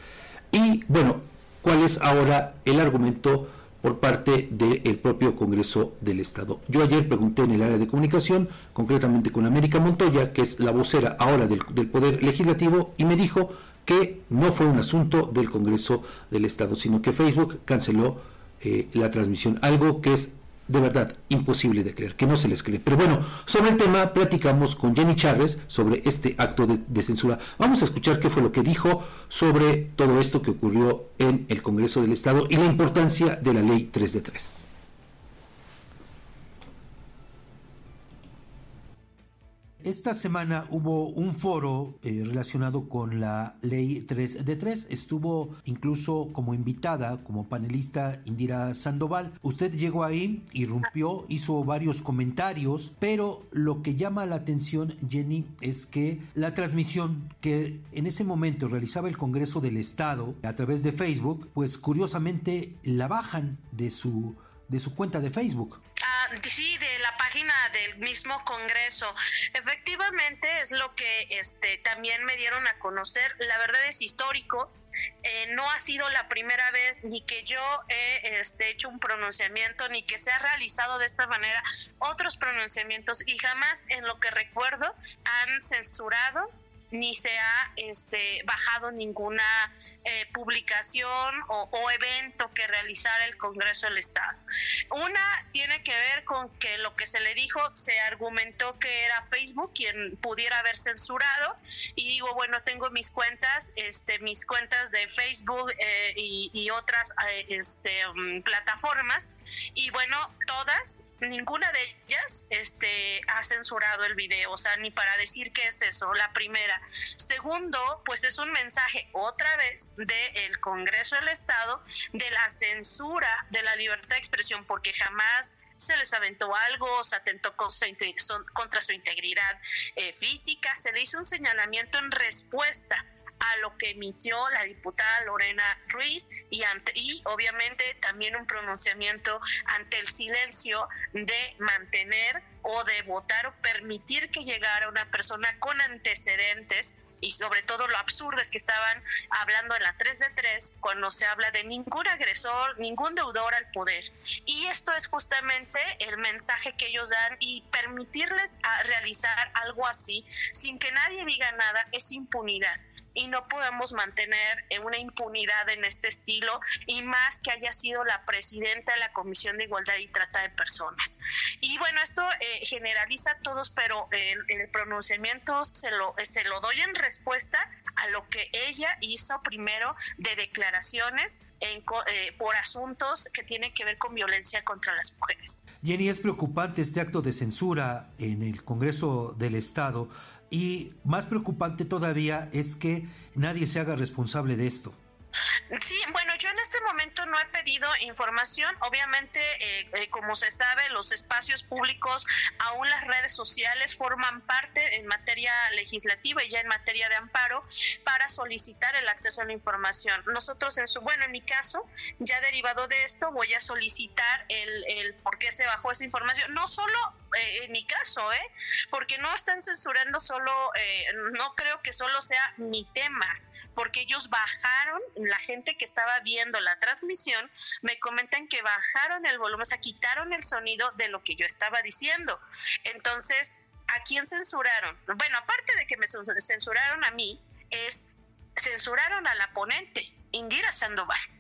Y bueno, ¿cuál es ahora el argumento? Por parte del propio Congreso del Estado. Yo ayer pregunté en el área de comunicación, concretamente con América Montoya, que es la vocera ahora del, Poder Legislativo, y me dijo que no fue un asunto del Congreso del Estado, sino que Facebook canceló eh, la transmisión, algo que es de verdad imposible de creer, que no se les cree. Pero bueno, sobre el tema platicamos con Jenny Chávez sobre este acto de, censura. Vamos a escuchar qué fue lo que dijo sobre todo esto que ocurrió en el Congreso del Estado y la importancia de la ley 3 de 3. Esta semana hubo un foro eh, relacionado con la ley 3 de 3. Estuvo incluso como invitada, como panelista Indira Sandoval. Usted llegó ahí, irrumpió, hizo varios comentarios, pero lo que llama la atención, Jenny, es que la transmisión que en ese momento realizaba el Congreso del Estado a través de Facebook, pues curiosamente la bajan de su, de su cuenta de Facebook. Sí, de la página del mismo Congreso. Efectivamente es lo que este, también me dieron a conocer. La verdad es histórico. Eh, no ha sido la primera vez ni que yo he este, hecho un pronunciamiento ni que se ha realizado de esta manera otros pronunciamientos y jamás en lo que recuerdo han censurado ni se ha este, bajado ninguna eh, publicación o, evento que realizara el Congreso del Estado. Una tiene que ver con que lo que se le dijo, se argumentó que era Facebook quien pudiera haber censurado y digo, bueno, tengo mis cuentas, este, mis cuentas de Facebook eh, y, otras eh, este, mm, plataformas y bueno, todas ninguna de ellas este, ha censurado el video, o sea, ni para decir qué es eso, la primera. Segundo, pues es un mensaje otra vez del Congreso del Estado de la censura de la libertad de expresión, porque jamás se les aventó algo, se atentó contra su integridad eh, física, se le hizo un señalamiento en respuesta a lo que emitió la diputada Lorena Ruiz y, ante, y obviamente también un pronunciamiento ante el silencio de mantener o de votar o permitir que llegara una persona con antecedentes y sobre todo lo absurdo es que estaban hablando en la 3 de 3 cuando se habla de ningún agresor, ningún deudor al poder. Y esto es justamente el mensaje que ellos dan y permitirles a realizar algo así sin que nadie diga nada es impunidad y no podemos mantener una impunidad en este estilo y más que haya sido la presidenta de la Comisión de Igualdad y Trata de Personas. Y bueno, esto eh, generaliza a todos, pero el, el pronunciamiento se lo, se lo doy en respuesta a lo que ella hizo primero de declaraciones en, eh, por asuntos que tienen que ver con violencia contra las mujeres. Jenny, es preocupante este acto de censura en el Congreso del Estado y más preocupante todavía es que nadie se haga responsable de esto. Sí, bueno, yo en este momento no he pedido información. Obviamente, eh, eh, como se sabe, los espacios públicos, aún las redes sociales, forman parte en materia legislativa y ya en materia de amparo para solicitar el acceso a la información. Nosotros, en su, bueno, en mi caso, ya derivado de esto, voy a solicitar el, el por qué se bajó esa información. No solo eh, en mi caso, ¿eh? Porque no están censurando solo, eh, no creo que solo sea mi tema, porque ellos bajaron, la gente que estaba viendo la transmisión, me comentan que bajaron el volumen, o sea, quitaron el sonido de lo que yo estaba diciendo. Entonces, ¿a quién censuraron? Bueno, aparte de que me censuraron a mí, es censuraron a la ponente, Indira Sandoval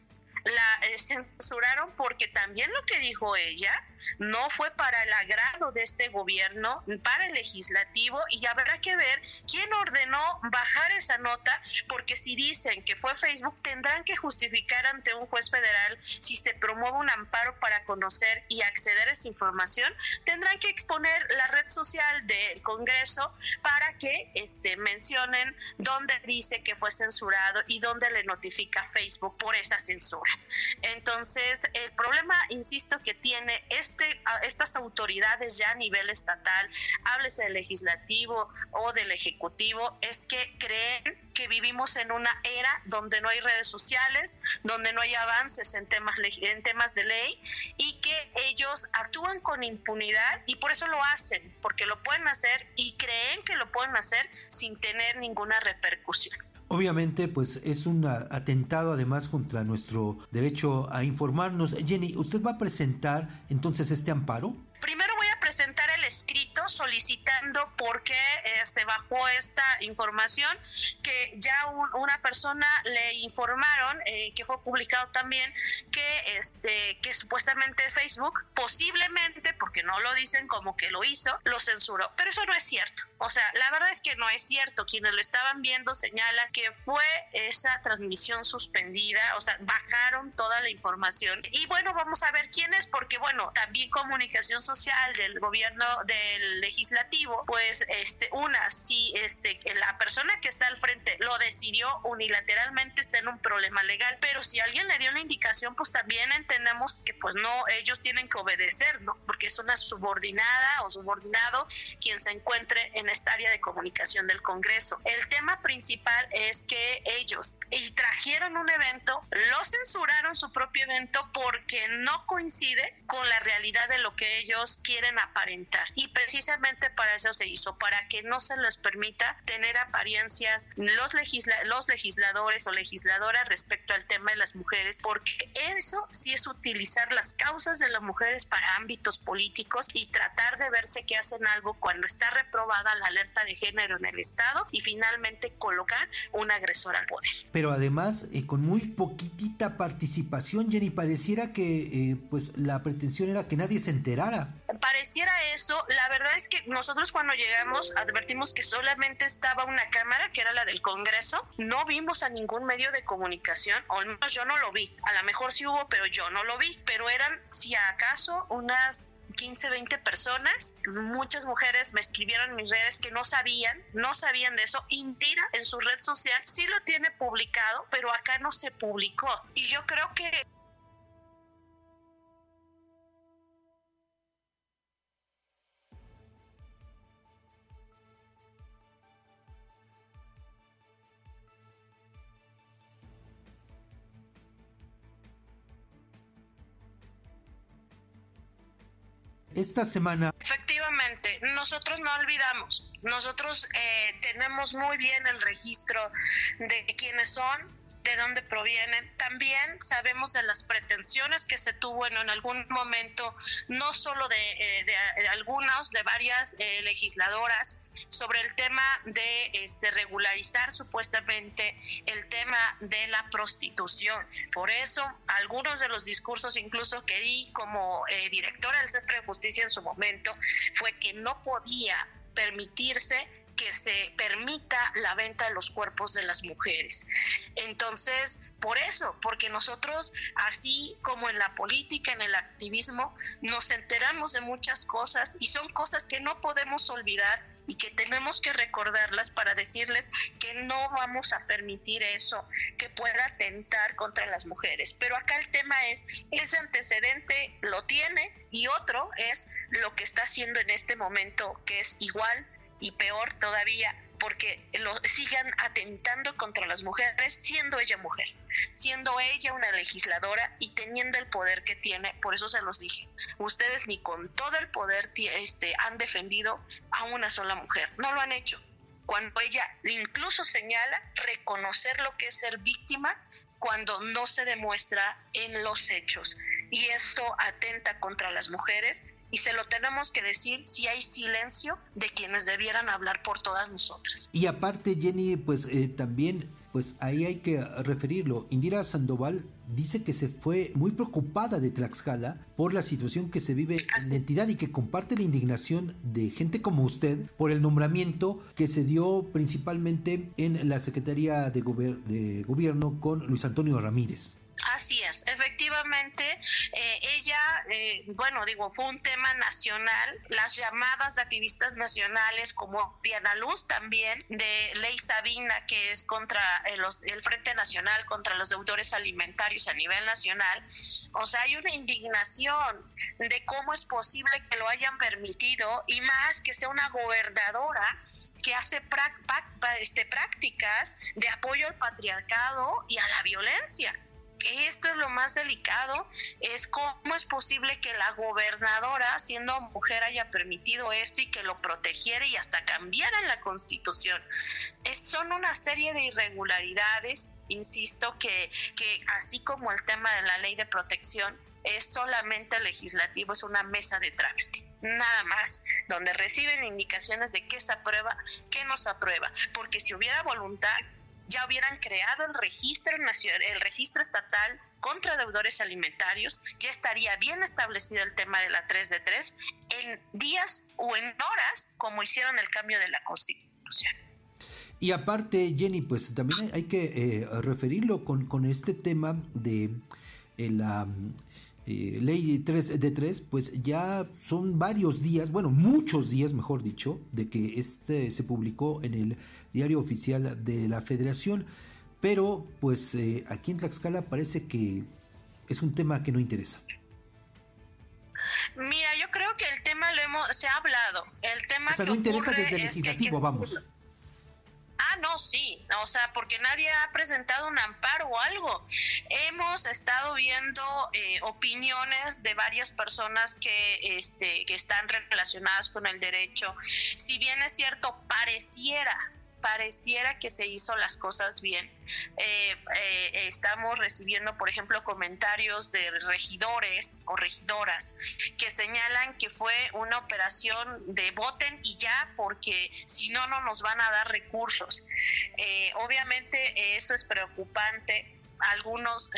la eh, censuraron porque también lo que dijo ella no fue para el agrado de este gobierno, para el legislativo, y habrá que ver quién ordenó bajar esa nota, porque si dicen que fue Facebook, tendrán que justificar ante un juez federal si se promueve un amparo para conocer y acceder a esa información, tendrán que exponer la red social del Congreso para que este, mencionen dónde dice que fue censurado y dónde le notifica Facebook por esa censura. Entonces, el problema, insisto, que tiene este, estas autoridades ya a nivel estatal, háblese del legislativo o del ejecutivo, es que creen que vivimos en una era donde no hay redes sociales, donde no hay avances en temas, en temas de ley y que ellos actúan con impunidad y por eso lo hacen, porque lo pueden hacer y creen que lo pueden hacer sin tener ninguna repercusión. Obviamente, pues es un atentado además contra nuestro derecho a informarnos. Jenny, ¿usted va a presentar entonces este amparo? Primero voy presentar el escrito solicitando por qué eh, se bajó esta información, que ya una persona le informaron, eh, que fue publicado también, que, este, que supuestamente Facebook, posiblemente, porque no lo dicen como que lo hizo, lo censuró. Pero eso no es cierto. O sea, la verdad es que no es cierto. Quienes lo estaban viendo señalan que fue esa transmisión suspendida, o sea, bajaron toda la información. Y bueno, vamos a ver quién es, porque bueno, también comunicación social del gobierno del legislativo, pues este una si este la persona que está al frente lo decidió unilateralmente está en un problema legal, pero si alguien le dio una indicación, pues también entendemos que pues no ellos tienen que obedecer, ¿no? Porque es una subordinada o subordinado quien se encuentre en esta área de comunicación del Congreso. El tema principal es que ellos y trajeron un evento, lo censuraron su propio evento porque no coincide con la realidad de lo que ellos quieren aparentar. Y precisamente para eso se hizo, para que no se les permita tener apariencias los, los legisladores o legisladoras respecto al tema de las mujeres, porque eso sí es utilizar las causas de las mujeres para ámbitos políticos y tratar de verse que hacen algo cuando está reprobada la alerta de género en el Estado y finalmente colocar un agresor al poder. Pero además, eh, con muy poquitita participación, Jenny, pareciera que eh, pues la pretensión era que nadie se enterara. Pareciera eso, la verdad es que nosotros cuando llegamos advertimos que solamente estaba una cámara, que era la del Congreso, no vimos a ningún medio de comunicación, o al menos yo no lo vi, a lo mejor sí hubo, pero yo no lo vi, pero eran si acaso unas 15, 20 personas. Muchas mujeres me escribieron en mis redes que no sabían, no sabían de eso. Intira en su red social sí lo tiene publicado, pero acá no se publicó. Y yo creo que esta semana. Efectivamente, nosotros no olvidamos, nosotros eh, tenemos muy bien el registro de quiénes son, de dónde provienen. También sabemos de las pretensiones que se tuvo en, algún momento, no solo de, eh, de, algunas, de varias eh, legisladoras, sobre el tema de este, regularizar supuestamente el tema de la prostitución. Por eso, algunos de los discursos incluso que di como eh, directora del Centro de Justicia en su momento fue que no podía permitirse que se permita la venta de los cuerpos de las mujeres. Entonces, por eso, porque nosotros, así como en la política, en el activismo, nos enteramos de muchas cosas y son cosas que no podemos olvidar y que tenemos que recordarlas para decirles que no vamos a permitir eso que pueda atentar contra las mujeres. Pero acá el tema es, ese antecedente lo tiene y otro es lo que está haciendo en este momento, que es igual y peor todavía, porque lo sigan atentando contra las mujeres siendo ella mujer, siendo ella una legisladora y teniendo el poder que tiene, por eso se los dije, ustedes ni con todo el poder este, han defendido a una sola mujer, no lo han hecho. Cuando ella incluso señala reconocer lo que es ser víctima cuando no se demuestra en los hechos. Y eso atenta contra las mujeres y se lo tenemos que decir si hay silencio de quienes debieran hablar por todas nosotras. Y aparte, Jenny, pues eh, también, pues ahí hay que referirlo. Indira Sandoval dice que se fue muy preocupada de Tlaxcala por la situación que se vive en la entidad y que comparte la indignación de gente como usted por el nombramiento que se dio principalmente en la Secretaría de, de Gobierno con Luis Antonio Ramírez. Así es, efectivamente, eh, ella, eh, bueno, digo, fue un tema nacional, las llamadas de activistas nacionales como Diana Luz también, de Ley Sabina, que es contra eh, el Frente Nacional contra los deudores alimentarios a nivel nacional, o sea, hay una indignación de cómo es posible que lo hayan permitido y más que sea una gobernadora que hace este, prácticas de apoyo al patriarcado y a la violencia esto es lo más delicado, es cómo es posible que la gobernadora, siendo mujer, haya permitido esto y que lo protegiera y hasta cambiara la constitución. son una serie de irregularidades, insisto, que, que así como el tema de la ley de protección, es solamente legislativo, es una mesa de trámite nada más, donde reciben indicaciones de qué se aprueba, qué no se aprueba, porque si hubiera voluntad, ya hubieran creado el registro el registro estatal contra deudores alimentarios, ya estaría bien establecido el tema de la 3 de 3 en días o en horas, como hicieron el cambio de la Constitución. Y aparte, Jenny, pues también hay que eh, referirlo con, con, este tema de eh, la eh, ley 3 de 3, pues ya son varios días, bueno, muchos días, mejor dicho, de que este se publicó en el diario oficial de la federación, pero pues eh, aquí en Tlaxcala parece que es un tema que no interesa. Mira, yo creo que el tema lo hemos, se ha hablado. El tema o sea, no interesa desde el legislativo, vamos. No, sí, o sea, porque nadie ha presentado un amparo o algo. Hemos estado viendo eh, opiniones de varias personas que, este, que están relacionadas con el derecho. Si bien es cierto, pareciera pareciera que se hizo las cosas bien. Eh, eh, estamos recibiendo, por ejemplo, comentarios de regidores o regidoras que señalan que fue una operación de voten y ya, porque si no, no nos van a dar recursos. Eh, obviamente eso es preocupante algunos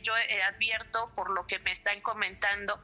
yo advierto por lo que me están comentando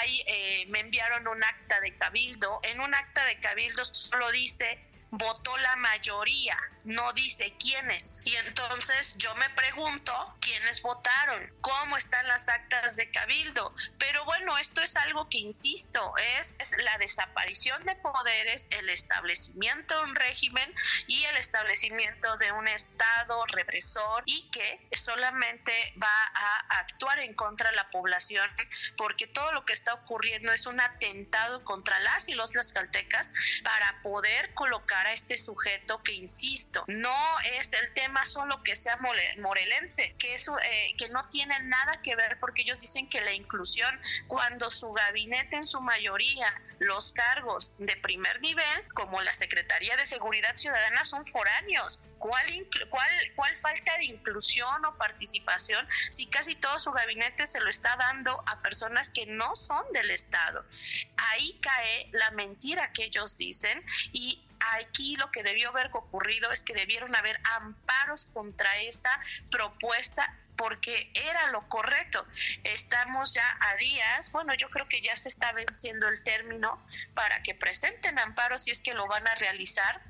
hay me enviaron un acta de cabildo en un acta de cabildo solo dice votó la mayoría, no dice quiénes. Y entonces yo me pregunto quiénes votaron, cómo están las actas de cabildo. Pero bueno, esto es algo que, insisto, es, la desaparición de poderes, el establecimiento de un régimen y el establecimiento de un Estado represor y que solamente va a actuar en contra de la población porque todo lo que está ocurriendo es un atentado contra las y los caltecas para poder colocar a este sujeto que, insisto, no es el tema solo que sea morelense, que, es, eh, que no tiene nada que ver porque ellos dicen que la inclusión, cuando su gabinete en su mayoría, los cargos de primer nivel, como la Secretaría de Seguridad Ciudadana, son foráneos. ¿Cuál, cuál, ¿Cuál falta de inclusión o participación si casi todo su gabinete se lo está dando a personas que no son del Estado? Ahí cae la mentira que ellos dicen y aquí lo que debió haber ocurrido es que debieron haber amparos contra esa propuesta porque era lo correcto. Estamos ya a días, bueno, yo creo que ya se está venciendo el término para que presenten amparos si es que lo van a realizar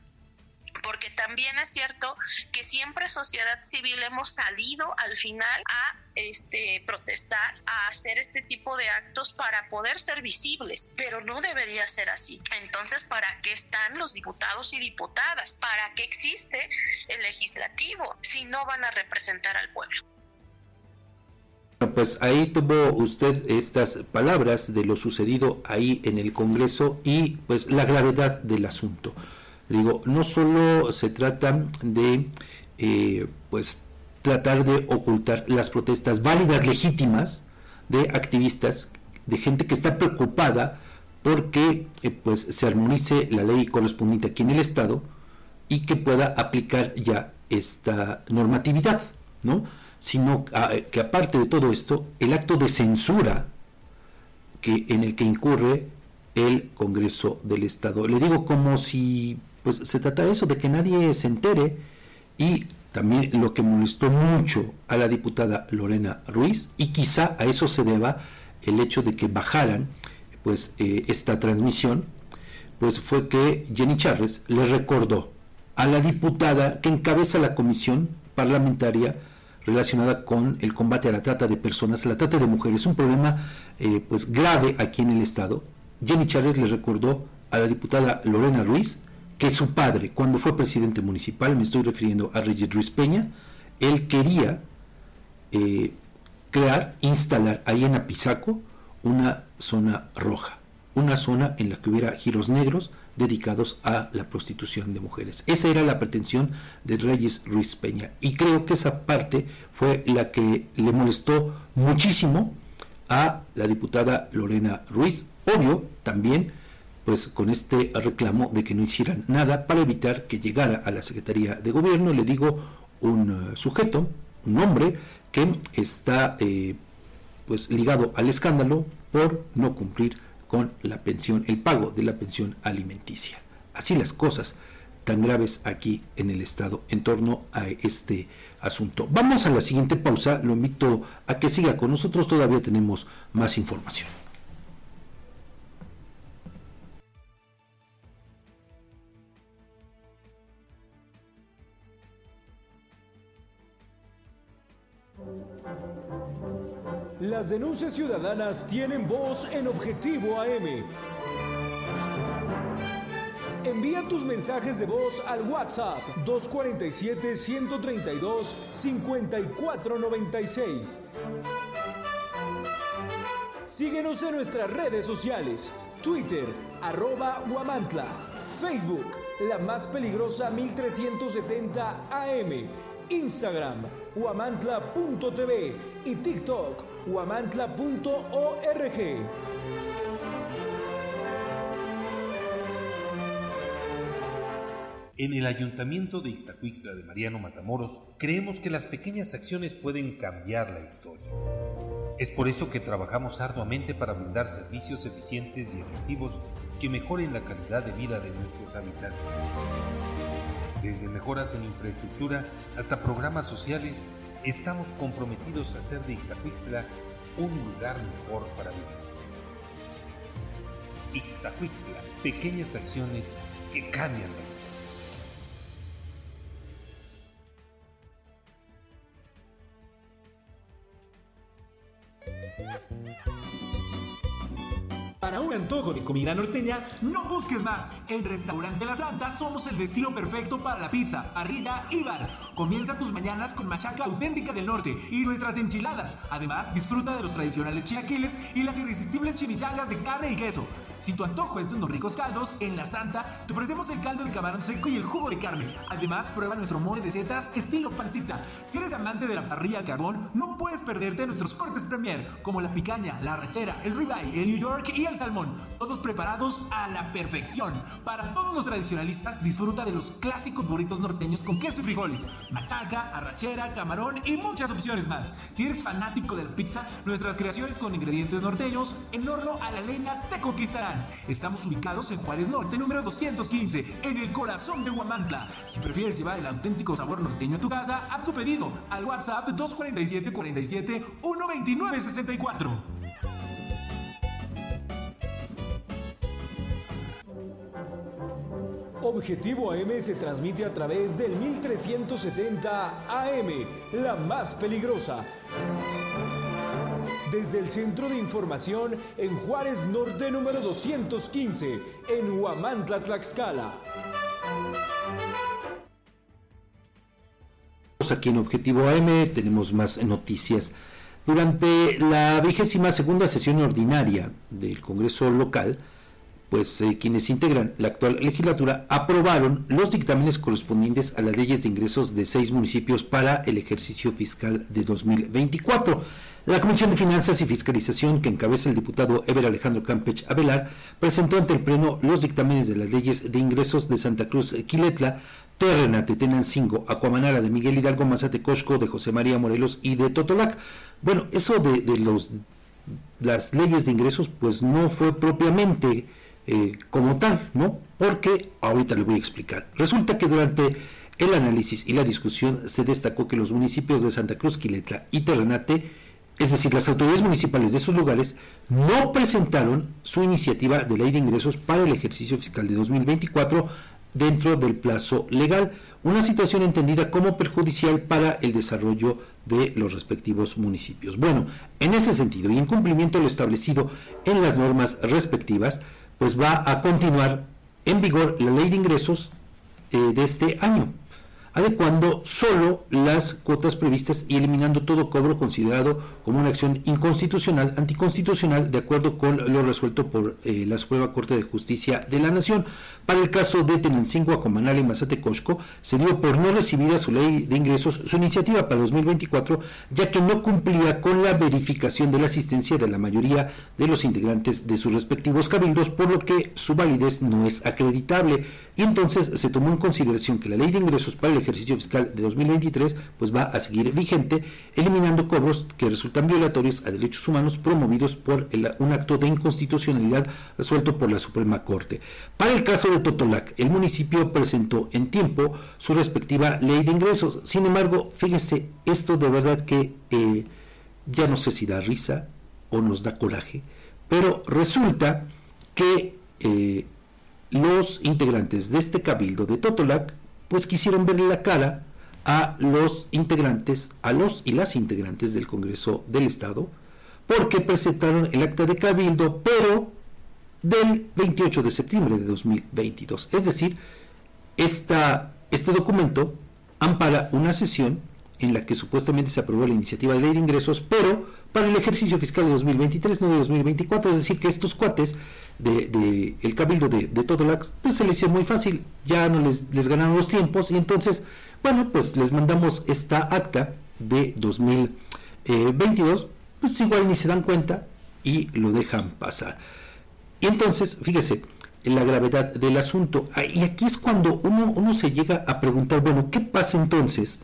también es cierto que siempre sociedad civil hemos salido al final a este protestar, a hacer este tipo de actos para poder ser visibles, pero no debería ser así. Entonces, ¿para qué están los diputados y diputadas? ¿Para qué existe el legislativo si no van a representar al pueblo? Pues ahí tuvo usted estas palabras de lo sucedido ahí en el Congreso y pues la gravedad del asunto. Digo, no solo se trata de, eh, pues, tratar de ocultar las protestas válidas, legítimas, de activistas, de gente que está preocupada porque eh, pues, se armonice la ley correspondiente aquí en el Estado y que pueda aplicar ya esta normatividad, ¿no? Sino ah, que aparte de todo esto, el acto de censura que, en el que incurre el Congreso del Estado. Le digo como si pues se trata de eso, de que nadie se entere y también lo que molestó mucho a la diputada Lorena Ruiz y quizá a eso se deba el hecho de que bajaran pues eh, esta transmisión pues fue que Jenny Charles le recordó a la diputada que encabeza la comisión parlamentaria relacionada con el combate a la trata de personas, la trata de mujeres, un problema eh, pues grave aquí en el estado. Jenny Charles le recordó a la diputada Lorena Ruiz que su padre, cuando fue presidente municipal, me estoy refiriendo a Regis Ruiz Peña, él quería eh, crear, instalar ahí en Apizaco una zona roja, una zona en la que hubiera giros negros dedicados a la prostitución de mujeres. Esa era la pretensión de Reyes Ruiz Peña y creo que esa parte fue la que le molestó muchísimo a la diputada Lorena Ruiz. Obvio, también pues con este reclamo de que no hicieran nada para evitar que llegara a la Secretaría de Gobierno, le digo, un eh, sujeto, un hombre que está eh, pues ligado al escándalo por no cumplir con la pensión, el pago de la pensión alimenticia. Así las cosas tan graves aquí en el Estado en torno a este asunto. Vamos a la siguiente pausa, lo invito a que siga con nosotros, todavía tenemos más información. Las denuncias ciudadanas tienen voz en Objetivo AM. Envía tus mensajes de voz al WhatsApp 247-132-5496. Síguenos en nuestras redes sociales, Twitter, arroba Guamantla, Facebook, la más peligrosa 1370 AM, Instagram, huamantla.tv y TikTok, huamantla.org. En el Ayuntamiento de Iztacuixtla de Mariano Matamoros creemos que las pequeñas acciones pueden cambiar la historia. Es por eso que trabajamos arduamente para brindar servicios eficientes y efectivos que mejoren la calidad de vida de nuestros habitantes. Desde mejoras en infraestructura hasta programas sociales, estamos comprometidos a hacer de Ixtacuixtla un lugar mejor para vivir. Ixtacuixtla, pequeñas acciones que cambian la historia. Antojo de comida norteña, no busques más. En Restaurante La Santa somos el destino perfecto para la pizza, parrilla y bar. Comienza tus mañanas con machaca auténtica del norte y nuestras enchiladas. Además, disfruta de los tradicionales chiaquiles y las irresistibles chimichangas de carne y queso. Si tu antojo es de unos ricos caldos, en La Santa te ofrecemos el caldo de camarón seco y el jugo de carne. Además, prueba nuestro mole de setas estilo pancita. Si eres amante de la parrilla al carbón, no puedes perderte nuestros cortes premier, como la picaña, la rachera, el ribeye, el New York y el salmón. Todos preparados a la perfección. Para todos los tradicionalistas, disfruta de los clásicos burritos norteños con queso y frijoles, machaca, arrachera, camarón y muchas opciones más. Si eres fanático de la pizza, nuestras creaciones con ingredientes norteños en horno a la leña te conquistarán. Estamos ubicados en Juárez Norte, número 215, en el corazón de Huamantla. Si prefieres llevar el auténtico sabor norteño a tu casa, haz tu pedido al WhatsApp 247 47 129 64. Objetivo AM se transmite a través del 1370 AM, la más peligrosa. Desde el Centro de Información en Juárez Norte número 215, en Huamantla, Tlaxcala. Aquí en Objetivo AM tenemos más noticias. Durante la vigésima segunda sesión ordinaria del Congreso local, pues eh, quienes integran la actual legislatura aprobaron los dictámenes correspondientes a las leyes de ingresos de seis municipios para el ejercicio fiscal de 2024. La Comisión de Finanzas y Fiscalización, que encabeza el diputado Ever Alejandro Campech Avelar, presentó ante el Pleno los dictámenes de las leyes de ingresos de Santa Cruz Quiletla, Terrenate, Tenancingo, Acuamanara, de Miguel Hidalgo, Mazatecosco, de José María Morelos y de Totolac. Bueno, eso de, de los las leyes de ingresos, pues no fue propiamente eh, como tal, ¿no? Porque ahorita le voy a explicar. Resulta que durante el análisis y la discusión se destacó que los municipios de Santa Cruz, Quiletla y Terrenate, es decir, las autoridades municipales de esos lugares, no presentaron su iniciativa de ley de ingresos para el ejercicio fiscal de 2024 dentro del plazo legal, una situación entendida como perjudicial para el desarrollo de los respectivos municipios. Bueno, en ese sentido y en cumplimiento de lo establecido en las normas respectivas, pues va a continuar en vigor la ley de ingresos eh, de este año adecuando solo las cuotas previstas y eliminando todo cobro considerado como una acción inconstitucional, anticonstitucional, de acuerdo con lo resuelto por eh, la Suprema Corte de Justicia de la Nación. Para el caso de Tenancingo, Acomanal y Mazatecosco, se dio por no recibida su ley de ingresos su iniciativa para 2024, ya que no cumplía con la verificación de la asistencia de la mayoría de los integrantes de sus respectivos cabildos, por lo que su validez no es acreditable. Y entonces se tomó en consideración que la ley de ingresos para el ejercicio fiscal de 2023 pues va a seguir vigente, eliminando cobros que resultan violatorios a derechos humanos promovidos por un acto de inconstitucionalidad resuelto por la Suprema Corte. Para el caso de Totolac, el municipio presentó en tiempo su respectiva ley de ingresos. Sin embargo, fíjese, esto de verdad que eh, ya no sé si da risa o nos da coraje, pero resulta que eh, los integrantes de este cabildo de Totolac pues quisieron verle la cara a los integrantes, a los y las integrantes del Congreso del Estado, porque presentaron el acta de cabildo, pero del 28 de septiembre de 2022. Es decir, esta, este documento ampara una sesión en la que supuestamente se aprobó la iniciativa de ley de ingresos, pero para el ejercicio fiscal de 2023, no de 2024. Es decir, que estos cuates de, el cabildo de, de Totolax, pues se les hizo muy fácil, ya no les, ganaron los tiempos y entonces, bueno, pues les mandamos esta acta de 2022, pues igual ni se dan cuenta y lo dejan pasar. Y entonces, fíjese, la gravedad del asunto. Ah, y aquí es cuando uno, uno se llega a preguntar, bueno, ¿qué pasa entonces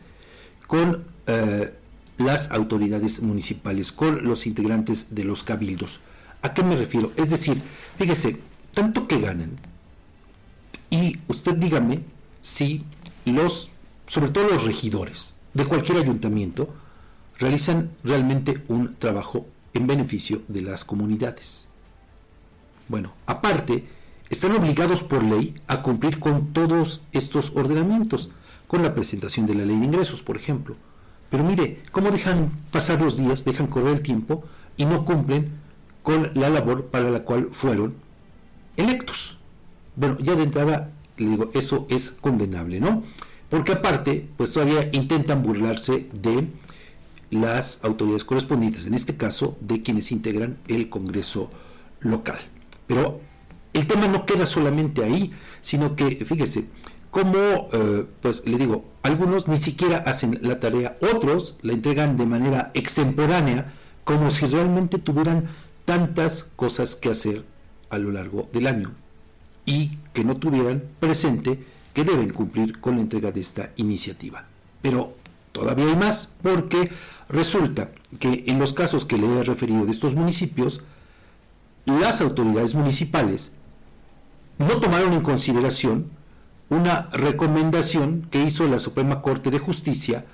con eh, las autoridades municipales, con los integrantes de los cabildos? ¿A qué me refiero? Es decir, fíjese, tanto que ganan, y usted dígame si los, sobre todo los regidores de cualquier ayuntamiento, realizan realmente un trabajo en beneficio de las comunidades. Bueno, aparte, están obligados por ley a cumplir con todos estos ordenamientos, con la presentación de la ley de ingresos, por ejemplo. Pero mire, ¿cómo dejan pasar los días, dejan correr el tiempo y no cumplen con la labor para la cual fueron electos? Bueno, ya de entrada le digo, eso es condenable, ¿no? Porque aparte, pues todavía intentan burlarse de las autoridades correspondientes, en este caso de quienes integran el Congreso local. Pero el tema no queda solamente ahí, sino que, fíjese, como, eh, pues le digo, algunos ni siquiera hacen la tarea, otros la entregan de manera extemporánea, como si realmente tuvieran tantas cosas que hacer a lo largo del año y que no tuvieran presente que deben cumplir con la entrega de esta iniciativa. Pero todavía hay más, porque resulta que en los casos que le he referido de estos municipios, las autoridades municipales no tomaron en consideración una recomendación que hizo la Suprema Corte de Justicia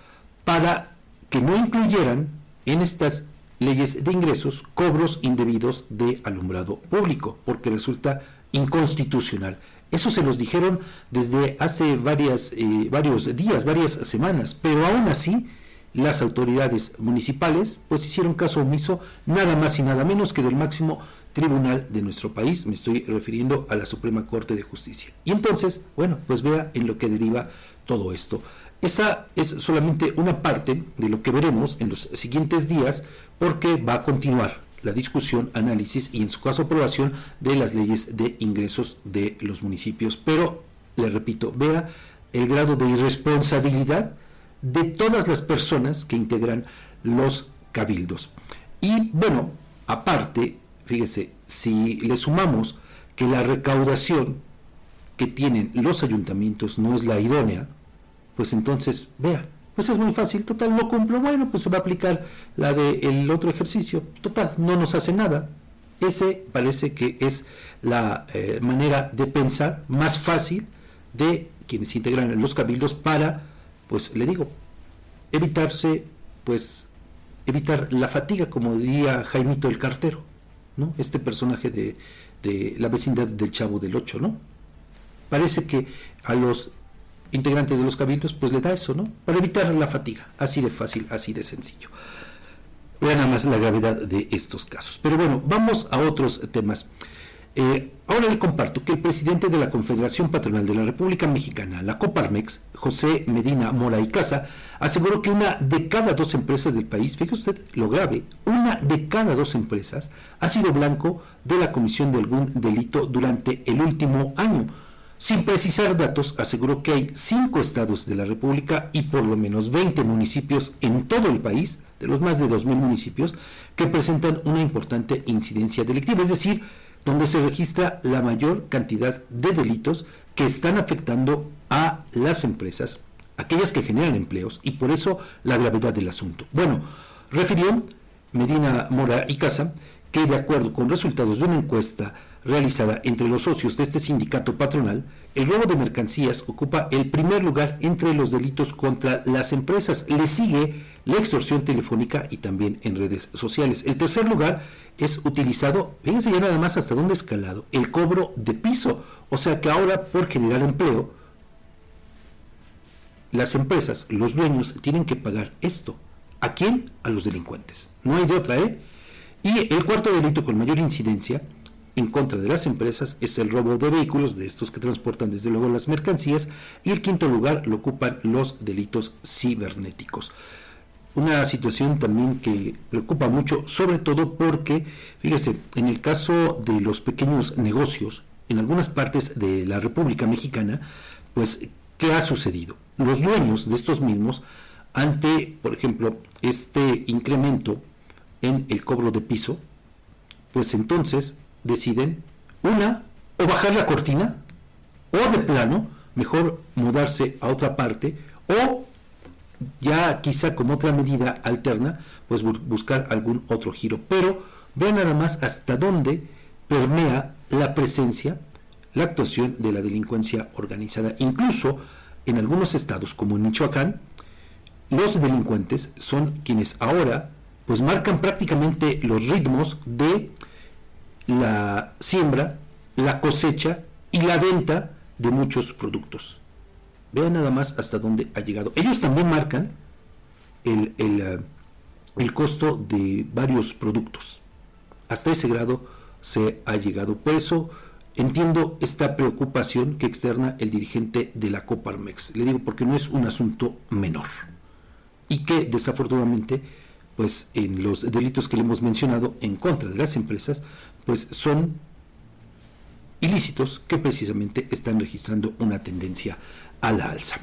para que no incluyeran en estas leyes de ingresos cobros indebidos de alumbrado público, porque resulta inconstitucional. Eso se los dijeron desde hace varias, eh, varios días, varias semanas, pero aún así las autoridades municipales pues hicieron caso omiso nada más y nada menos que del máximo tribunal de nuestro país, me estoy refiriendo a la Suprema Corte de Justicia. Y entonces, bueno, pues vea en lo que deriva todo esto. Esa es solamente una parte de lo que veremos en los siguientes días porque va a continuar la discusión, análisis y en su caso aprobación de las leyes de ingresos de los municipios. Pero, le repito, vea el grado de irresponsabilidad de todas las personas que integran los cabildos. Y bueno, aparte, Fíjese, si le sumamos que la recaudación que tienen los ayuntamientos no es la idónea, pues entonces, vea, pues es muy fácil, total, no cumplo, bueno, pues se va a aplicar la del otro ejercicio, total, no nos hace nada. Ese parece que es la eh, manera de pensar más fácil de quienes integran los cabildos para, pues le digo, evitarse, pues evitar la fatiga, como diría Jaimito el Cartero, ¿no? Este personaje de, de la vecindad del Chavo del Ocho, ¿no? Parece que a los integrantes de los cabildos pues le da eso, ¿no? Para evitar la fatiga, así de fácil, así de sencillo. Vean nada más la gravedad de estos casos. Pero bueno, vamos a otros temas. Eh, ahora le comparto que el presidente de la Confederación Patronal de la República Mexicana, la Coparmex, José Medina Mora y Casa, aseguró que una de cada dos empresas del país, fíjese usted lo grave, una de cada dos empresas ha sido blanco de la comisión de algún delito durante el último año. Sin precisar datos, aseguró que hay cinco estados de la República y por lo menos 20 municipios en todo el país, de los más de 2.000 municipios, que presentan una importante incidencia delictiva, es decir, donde se registra la mayor cantidad de delitos que están afectando a las empresas, aquellas que generan empleos, y por eso la gravedad del asunto. Bueno, refirió Medina Mora y Casa que de acuerdo con resultados de una encuesta realizada entre los socios de este sindicato patronal, el robo de mercancías ocupa el primer lugar entre los delitos contra las empresas. Le sigue la extorsión telefónica y también en redes sociales. El tercer lugar es utilizado, fíjense ya nada más hasta dónde escalado, el cobro de piso. O sea que ahora por generar empleo, las empresas, los dueños tienen que pagar esto. ¿A quién? A los delincuentes. No hay de otra, ¿eh? Y el cuarto delito con mayor incidencia en contra de las empresas es el robo de vehículos, de estos que transportan desde luego las mercancías, y el quinto lugar lo ocupan los delitos cibernéticos. Una situación también que preocupa mucho, sobre todo porque, fíjese, en el caso de los pequeños negocios, en algunas partes de la República Mexicana, pues, ¿qué ha sucedido? Los dueños de estos mismos, ante, por ejemplo, este incremento en el cobro de piso, pues entonces deciden, una, o bajar la cortina, o de plano, mejor mudarse a otra parte, o ya quizá como otra medida alterna, pues buscar algún otro giro. Pero vean nada más hasta dónde permea la presencia, la actuación de la delincuencia organizada. Incluso en algunos estados, como en Michoacán, los delincuentes son quienes ahora pues marcan prácticamente los ritmos de la siembra, la cosecha y la venta de muchos productos. Vean nada más hasta dónde ha llegado. Ellos también marcan el, eh, el, costo de varios productos. Hasta ese grado se ha llegado. Por eso entiendo esta preocupación que externa el dirigente de la Coparmex. Le digo porque no es un asunto menor. Y que desafortunadamente, pues en los delitos que le hemos mencionado en contra de las empresas, pues son ilícitos que precisamente están registrando una tendencia a la alza.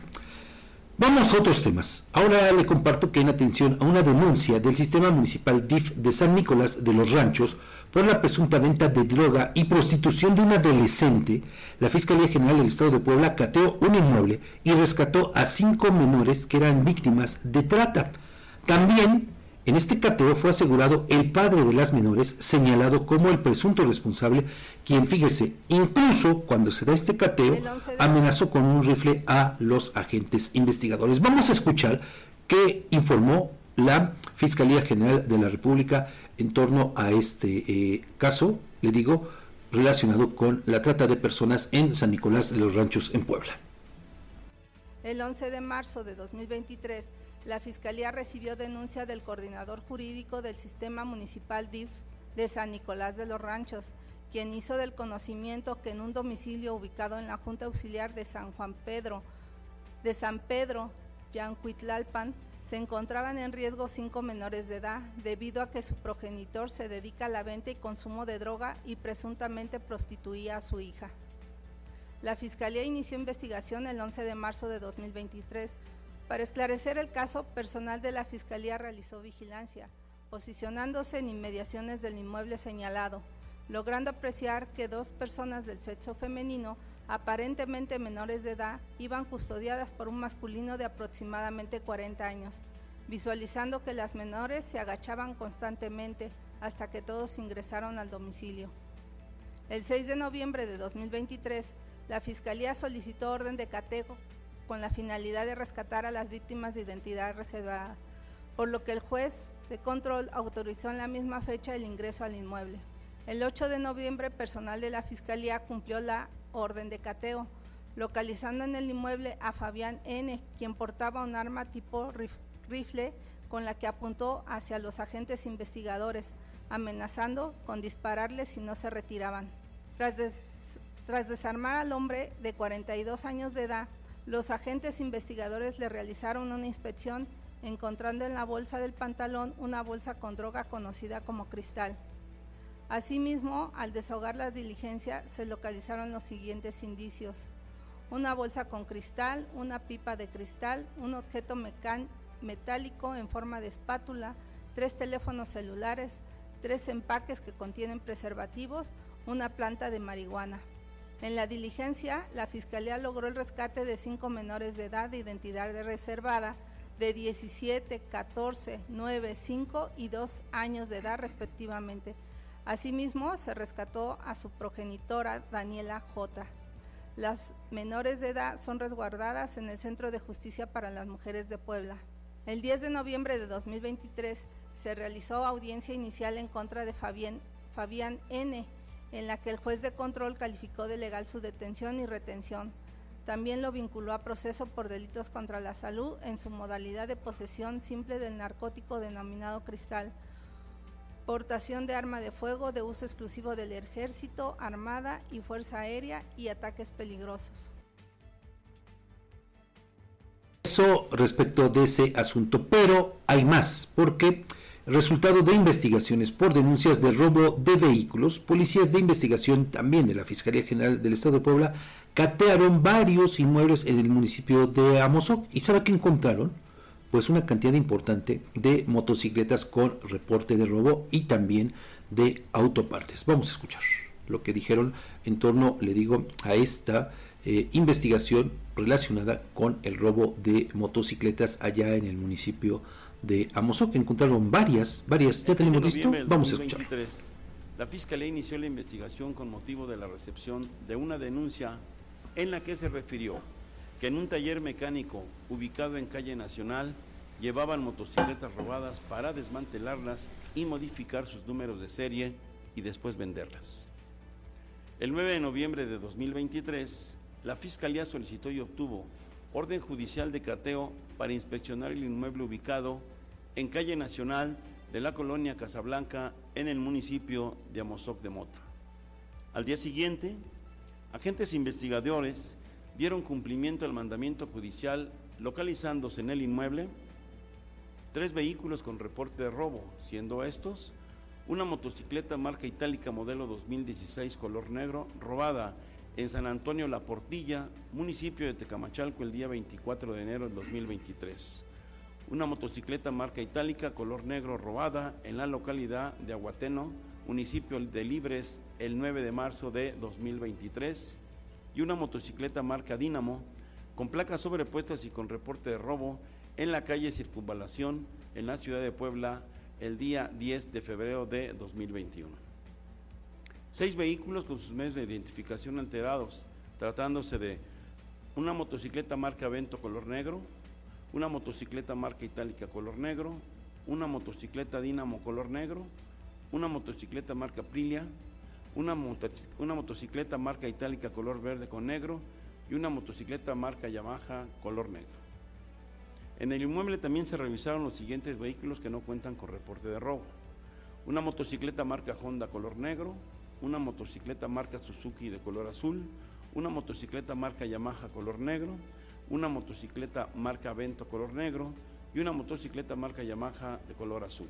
Vamos a otros temas. Ahora le comparto que en atención a una denuncia del sistema municipal DIF de San Nicolás de los Ranchos por la presunta venta de droga y prostitución de un adolescente, la Fiscalía General del Estado de Puebla cateó un inmueble y rescató a cinco menores que eran víctimas de trata. También en este cateo fue asegurado el padre de las menores, señalado como el presunto responsable, quien, fíjese, incluso cuando se da este cateo, amenazó con un rifle a los agentes investigadores. Vamos a escuchar qué informó la Fiscalía General de la República en torno a este eh, caso, le digo, relacionado con la trata de personas en San Nicolás de los Ranchos en Puebla. El 11 de marzo de 2023, la Fiscalía recibió denuncia del coordinador jurídico del Sistema Municipal DIF de San Nicolás de los Ranchos, quien hizo del conocimiento que en un domicilio ubicado en la Junta Auxiliar de San Juan Pedro, de San Pedro, Yancuitlalpan, se encontraban en riesgo cinco menores de edad debido a que su progenitor se dedica a la venta y consumo de droga y presuntamente prostituía a su hija. La Fiscalía inició investigación el 11 de marzo de 2023 para esclarecer el caso, personal de la Fiscalía realizó vigilancia, posicionándose en inmediaciones del inmueble señalado, logrando apreciar que dos personas del sexo femenino, aparentemente menores de edad, iban custodiadas por un masculino de aproximadamente 40 años, visualizando que las menores se agachaban constantemente hasta que todos ingresaron al domicilio. El 6 de noviembre de 2023, La Fiscalía solicitó orden de catego con la finalidad de rescatar a las víctimas de identidad reservada, por lo que el juez de control autorizó en la misma fecha el ingreso al inmueble. El 8 de noviembre, personal de la Fiscalía cumplió la orden de cateo, localizando en el inmueble a Fabián N., quien portaba un arma tipo rifle con la que apuntó hacia los agentes investigadores, amenazando con dispararles si no se retiraban. Tras, tras desarmar al hombre de 42 años de edad, los agentes investigadores le realizaron una inspección encontrando en la bolsa del pantalón una bolsa con droga conocida como cristal. Asimismo, al desahogar la diligencia, se localizaron los siguientes indicios. Una bolsa con cristal, una pipa de cristal, un objeto metálico en forma de espátula, tres teléfonos celulares, tres empaques que contienen preservativos, una planta de marihuana. En la diligencia, la Fiscalía logró el rescate de cinco menores de edad de identidad reservada de 17, 14, 9, 5 y 2 años de edad respectivamente. Asimismo, se rescató a su progenitora Daniela J. Las menores de edad son resguardadas en el Centro de Justicia para las Mujeres de Puebla. El 10 de noviembre de 2023 se realizó audiencia inicial en contra de Fabián, Fabián N., en la que el juez de control calificó de legal su detención y retención también lo vinculó a proceso por delitos contra la salud en su modalidad de posesión simple del narcótico denominado cristal, portación de arma de fuego de uso exclusivo del ejército, armada y fuerza aérea y ataques peligrosos. Eso respecto de ese asunto, pero hay más, porque resultado de investigaciones por denuncias de robo de vehículos, policías de investigación también de la Fiscalía General del Estado de Puebla catearon varios inmuebles en el municipio de Amozoc. ¿Y sabe qué encontraron? Pues una cantidad importante de motocicletas con reporte de robo y también de autopartes. Vamos a escuchar lo que dijeron en torno, le digo, a esta eh, investigación relacionada con el robo de motocicletas allá en el municipio de Amozoc. Encontraron varias, varias. ¿Ya tenemos listo? Vamos a escuchar. La Fiscalía inició la investigación con motivo de la recepción de una denuncia en la que se refirió que en un taller mecánico ubicado en calle Nacional llevaban motocicletas robadas para desmantelarlas y modificar sus números de serie y después venderlas. El 9 de noviembre de 2023, la Fiscalía solicitó y obtuvo orden judicial de cateo para inspeccionar el inmueble ubicado en calle Nacional de la colonia Casablanca en el municipio de Amozoc de Mota. Al día siguiente, Agentes investigadores dieron cumplimiento al mandamiento judicial localizándose en el inmueble tres vehículos con reporte de robo, siendo estos una motocicleta marca itálica modelo 2016 color negro robada en San Antonio La Portilla, municipio de Tecamachalco, el día 24 de enero del 2023. Una motocicleta marca itálica color negro robada en la localidad de Aguateno, municipio de Libres el 9 de marzo de 2023 y una motocicleta marca Dínamo con placas sobrepuestas y con reporte de robo en la calle Circunvalación en la ciudad de Puebla el día 10 de febrero de 2021. Seis vehículos con sus medios de identificación alterados, tratándose de una motocicleta marca Vento color negro, una motocicleta marca Itálica color negro, una motocicleta Dínamo color negro, una motocicleta marca Aprilia, una, una motocicleta marca itálica color verde con negro y una motocicleta marca Yamaha color negro. En el inmueble también se revisaron los siguientes vehículos que no cuentan con reporte de robo. Una motocicleta marca Honda color negro, una motocicleta marca Suzuki de color azul, una motocicleta marca Yamaha color negro, una motocicleta marca Vento color negro y una motocicleta marca Yamaha de color azul.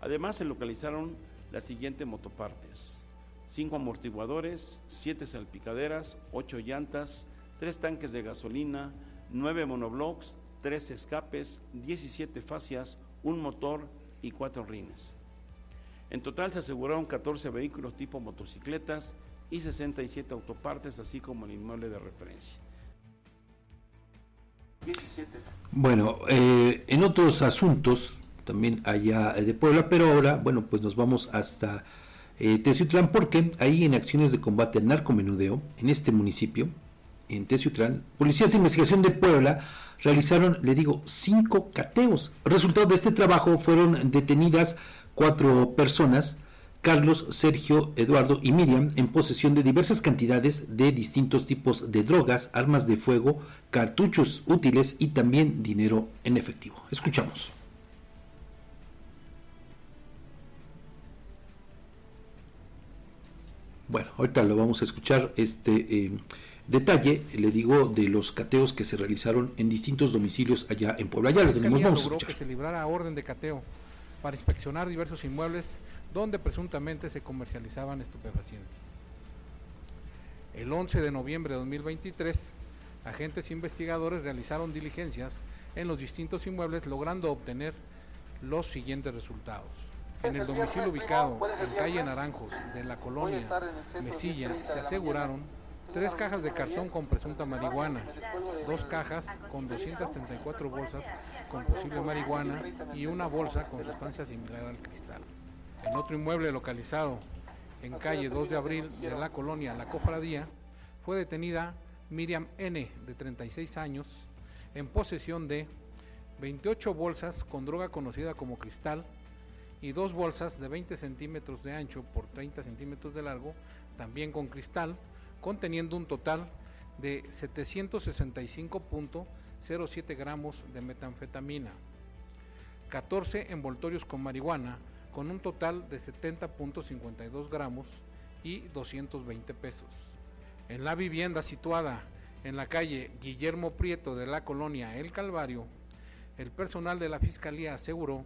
Además se localizaron las siguientes motopartes. Cinco amortiguadores, siete salpicaderas, ocho llantas, tres tanques de gasolina, nueve monoblocks, tres escapes, 17 fascias, un motor y cuatro rines. En total se aseguraron 14 vehículos tipo motocicletas y 67 autopartes, así como el inmueble de referencia. Bueno, eh, en otros asuntos, también allá de Puebla, pero ahora, bueno, pues nos vamos hasta eh, Teciutlán porque ahí en acciones de combate al narcomenudeo, en este municipio, en Teciutlán, policías de investigación de Puebla realizaron, le digo, cinco cateos. Resultado de este trabajo fueron detenidas cuatro personas, Carlos, Sergio, Eduardo y Miriam, en posesión de diversas cantidades de distintos tipos de drogas, armas de fuego, cartuchos útiles y también dinero en efectivo. Escuchamos. Bueno, ahorita lo vamos a escuchar este eh, detalle, le digo, de los cateos que se realizaron en distintos domicilios allá en Puebla. Ya lo tenemos, vamos a escuchar. que se librara orden de cateo para inspeccionar diversos inmuebles donde presuntamente se comercializaban estupefacientes. El 11 de noviembre de 2023, agentes investigadores realizaron diligencias en los distintos inmuebles logrando obtener los siguientes resultados. En el domicilio ubicado en calle Naranjos de la colonia Mesilla se aseguraron tres cajas de cartón con presunta marihuana, dos cajas con 234 bolsas con posible marihuana y una bolsa con sustancia similar al cristal. En otro inmueble localizado en calle 2 de abril de la colonia La Cofradía, fue detenida Miriam N., de 36 años, en posesión de 28 bolsas con droga conocida como cristal y dos bolsas de 20 centímetros de ancho por 30 centímetros de largo, también con cristal, conteniendo un total de 765.07 gramos de metanfetamina, 14 envoltorios con marihuana, con un total de 70.52 gramos y 220 pesos. En la vivienda situada en la calle Guillermo Prieto de la colonia El Calvario, el personal de la Fiscalía aseguró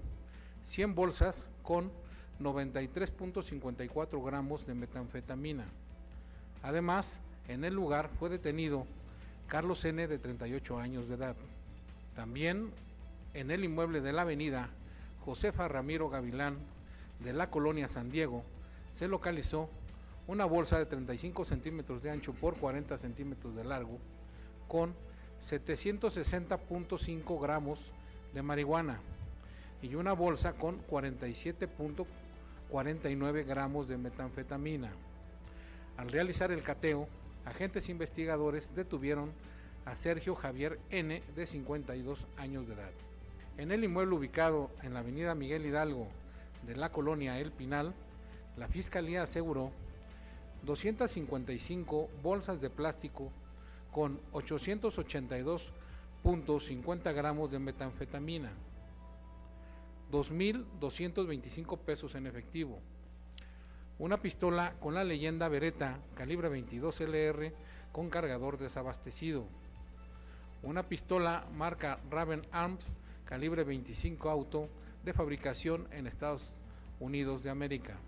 100 bolsas con 93.54 gramos de metanfetamina. Además, en el lugar fue detenido Carlos N. de 38 años de edad. También en el inmueble de la avenida Josefa Ramiro Gavilán de la colonia San Diego se localizó una bolsa de 35 centímetros de ancho por 40 centímetros de largo con 760.5 gramos de marihuana y una bolsa con 47.49 gramos de metanfetamina. Al realizar el cateo, agentes investigadores detuvieron a Sergio Javier N. de 52 años de edad. En el inmueble ubicado en la avenida Miguel Hidalgo de la colonia El Pinal, la Fiscalía aseguró 255 bolsas de plástico con 882.50 gramos de metanfetamina, 2.225 pesos en efectivo, una pistola con la leyenda Beretta calibre 22 LR con cargador desabastecido, una pistola marca Raven Arms calibre 25 auto de fabricación en Estados Unidos de América.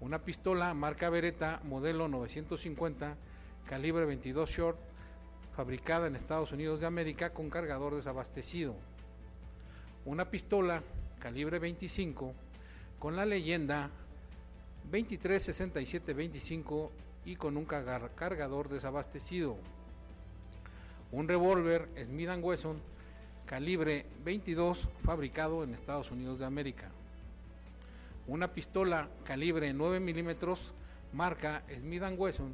Una pistola marca Beretta modelo 950 calibre 22 short fabricada en Estados Unidos de América con cargador desabastecido. Una pistola calibre 25 con la leyenda 236725 y con un cargador desabastecido. Un revólver Smith Wesson calibre 22 fabricado en Estados Unidos de América. Una pistola calibre 9 milímetros marca Smith Wesson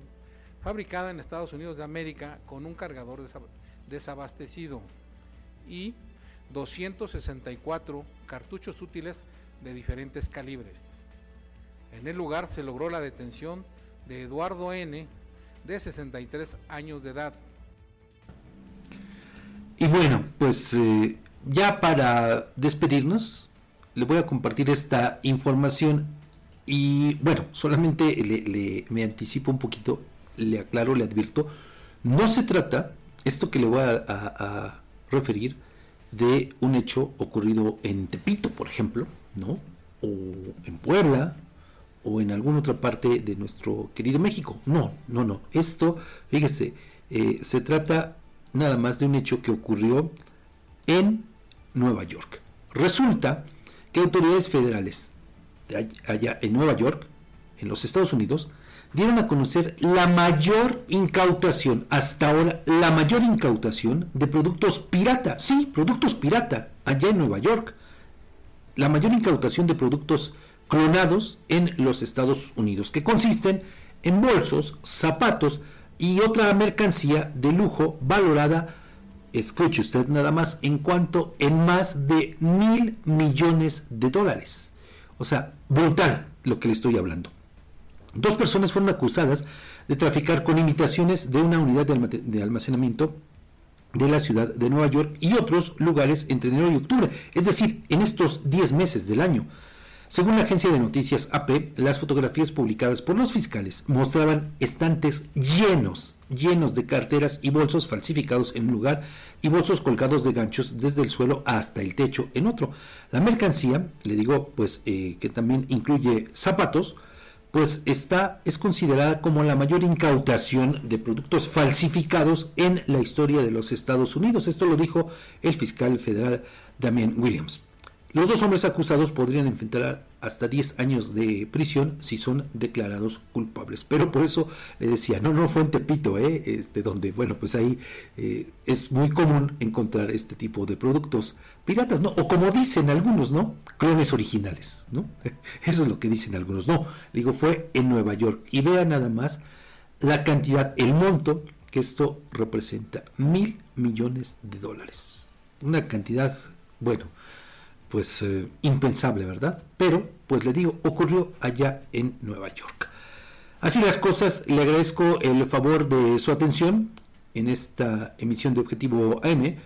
fabricada en Estados Unidos de América con un cargador desabastecido y 264 cartuchos útiles de diferentes calibres. En el lugar se logró la detención de Eduardo N., de 63 años de edad, y bueno, pues eh, ya para despedirnos, le voy a compartir esta información y bueno, solamente le, me anticipo un poquito, le aclaro, le advierto, no se trata, esto que le voy a, referir, de un hecho ocurrido en Tepito, por ejemplo, ¿no? O en Puebla, o en alguna otra parte de nuestro querido México. No, no, no. Esto, fíjese, eh, se trata nada más de un hecho que ocurrió en Nueva York. Resulta que autoridades federales allá en Nueva York, en los Estados Unidos, dieron a conocer la mayor incautación, hasta ahora, la mayor incautación de productos pirata. Sí, productos pirata, allá en Nueva York. La mayor incautación de productos clonados en los Estados Unidos, que consisten en bolsos, zapatos y otra mercancía de lujo valorada, escuche usted nada más, en cuanto en más de mil millones de dólares. O sea, brutal lo que le estoy hablando. Dos personas fueron acusadas de traficar con imitaciones de una unidad de almacenamiento de la ciudad de Nueva York y otros lugares entre enero y octubre, es decir, en estos 10 meses del año. Según la agencia de noticias AP, las fotografías publicadas por los fiscales mostraban estantes llenos, llenos de carteras y bolsos falsificados en un lugar y bolsos colgados de ganchos desde el suelo hasta el techo en otro. La mercancía, le digo, pues eh, que también incluye zapatos, pues está, es considerada como la mayor incautación de productos falsificados en la historia de los Estados Unidos. Esto lo dijo el fiscal federal Damian Williams. Los dos hombres acusados podrían enfrentar hasta 10 años de prisión si son declarados culpables. Pero por eso le decía, no, no fue en Tepito, ¿eh? este, donde, bueno, pues ahí eh, es muy común encontrar este tipo de productos piratas, ¿no? O como dicen algunos, ¿no? Clones originales, ¿no? [laughs] Eso es lo que dicen algunos. No, digo, fue en Nueva York. Y vea nada más la cantidad, el monto que esto representa, mil millones de dólares. Una cantidad, bueno, pues eh, impensable, ¿verdad? Pero, pues le digo, ocurrió allá en Nueva York. Así las cosas, le agradezco el favor de su atención en esta emisión de Objetivo AM.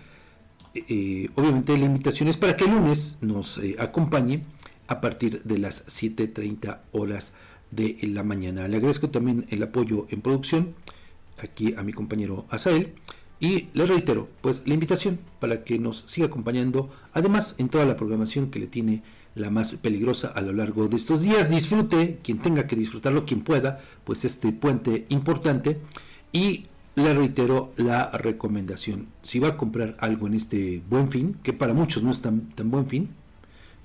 Eh, obviamente la invitación es para que el lunes nos eh, acompañe a partir de las 7.30 horas de la mañana. Le agradezco también el apoyo en producción aquí a mi compañero Asael y le reitero, pues la invitación para que nos siga acompañando, además en toda la programación que le tiene la más peligrosa a lo largo de estos días. Disfrute, quien tenga que disfrutarlo, quien pueda, pues este puente importante. Y le reitero la recomendación, si va a comprar algo en este buen fin, que para muchos no es tan, tan buen fin,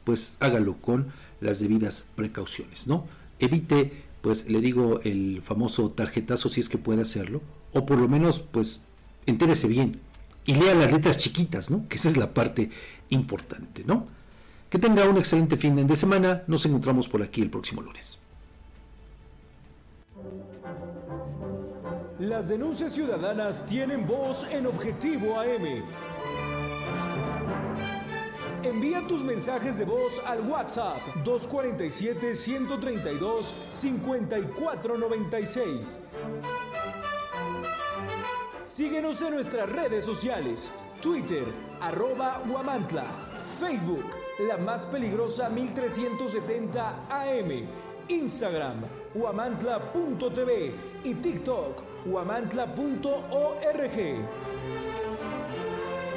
pues hágalo con las debidas precauciones, ¿no? Evite, pues le digo, el famoso tarjetazo si es que puede hacerlo, o por lo menos, pues entérese bien y lea las letras chiquitas, ¿no? Que esa es la parte importante, ¿no? Que tenga un excelente fin de semana. Nos encontramos por aquí el próximo lunes. Las denuncias ciudadanas tienen voz en Objetivo AM. Envía tus mensajes de voz al WhatsApp 247 132 5496. Síguenos en nuestras redes sociales, Twitter, arroba Huamantla, Facebook, la más peligrosa 1370 AM, Instagram, huamantla.tv y TikTok, huamantla.org.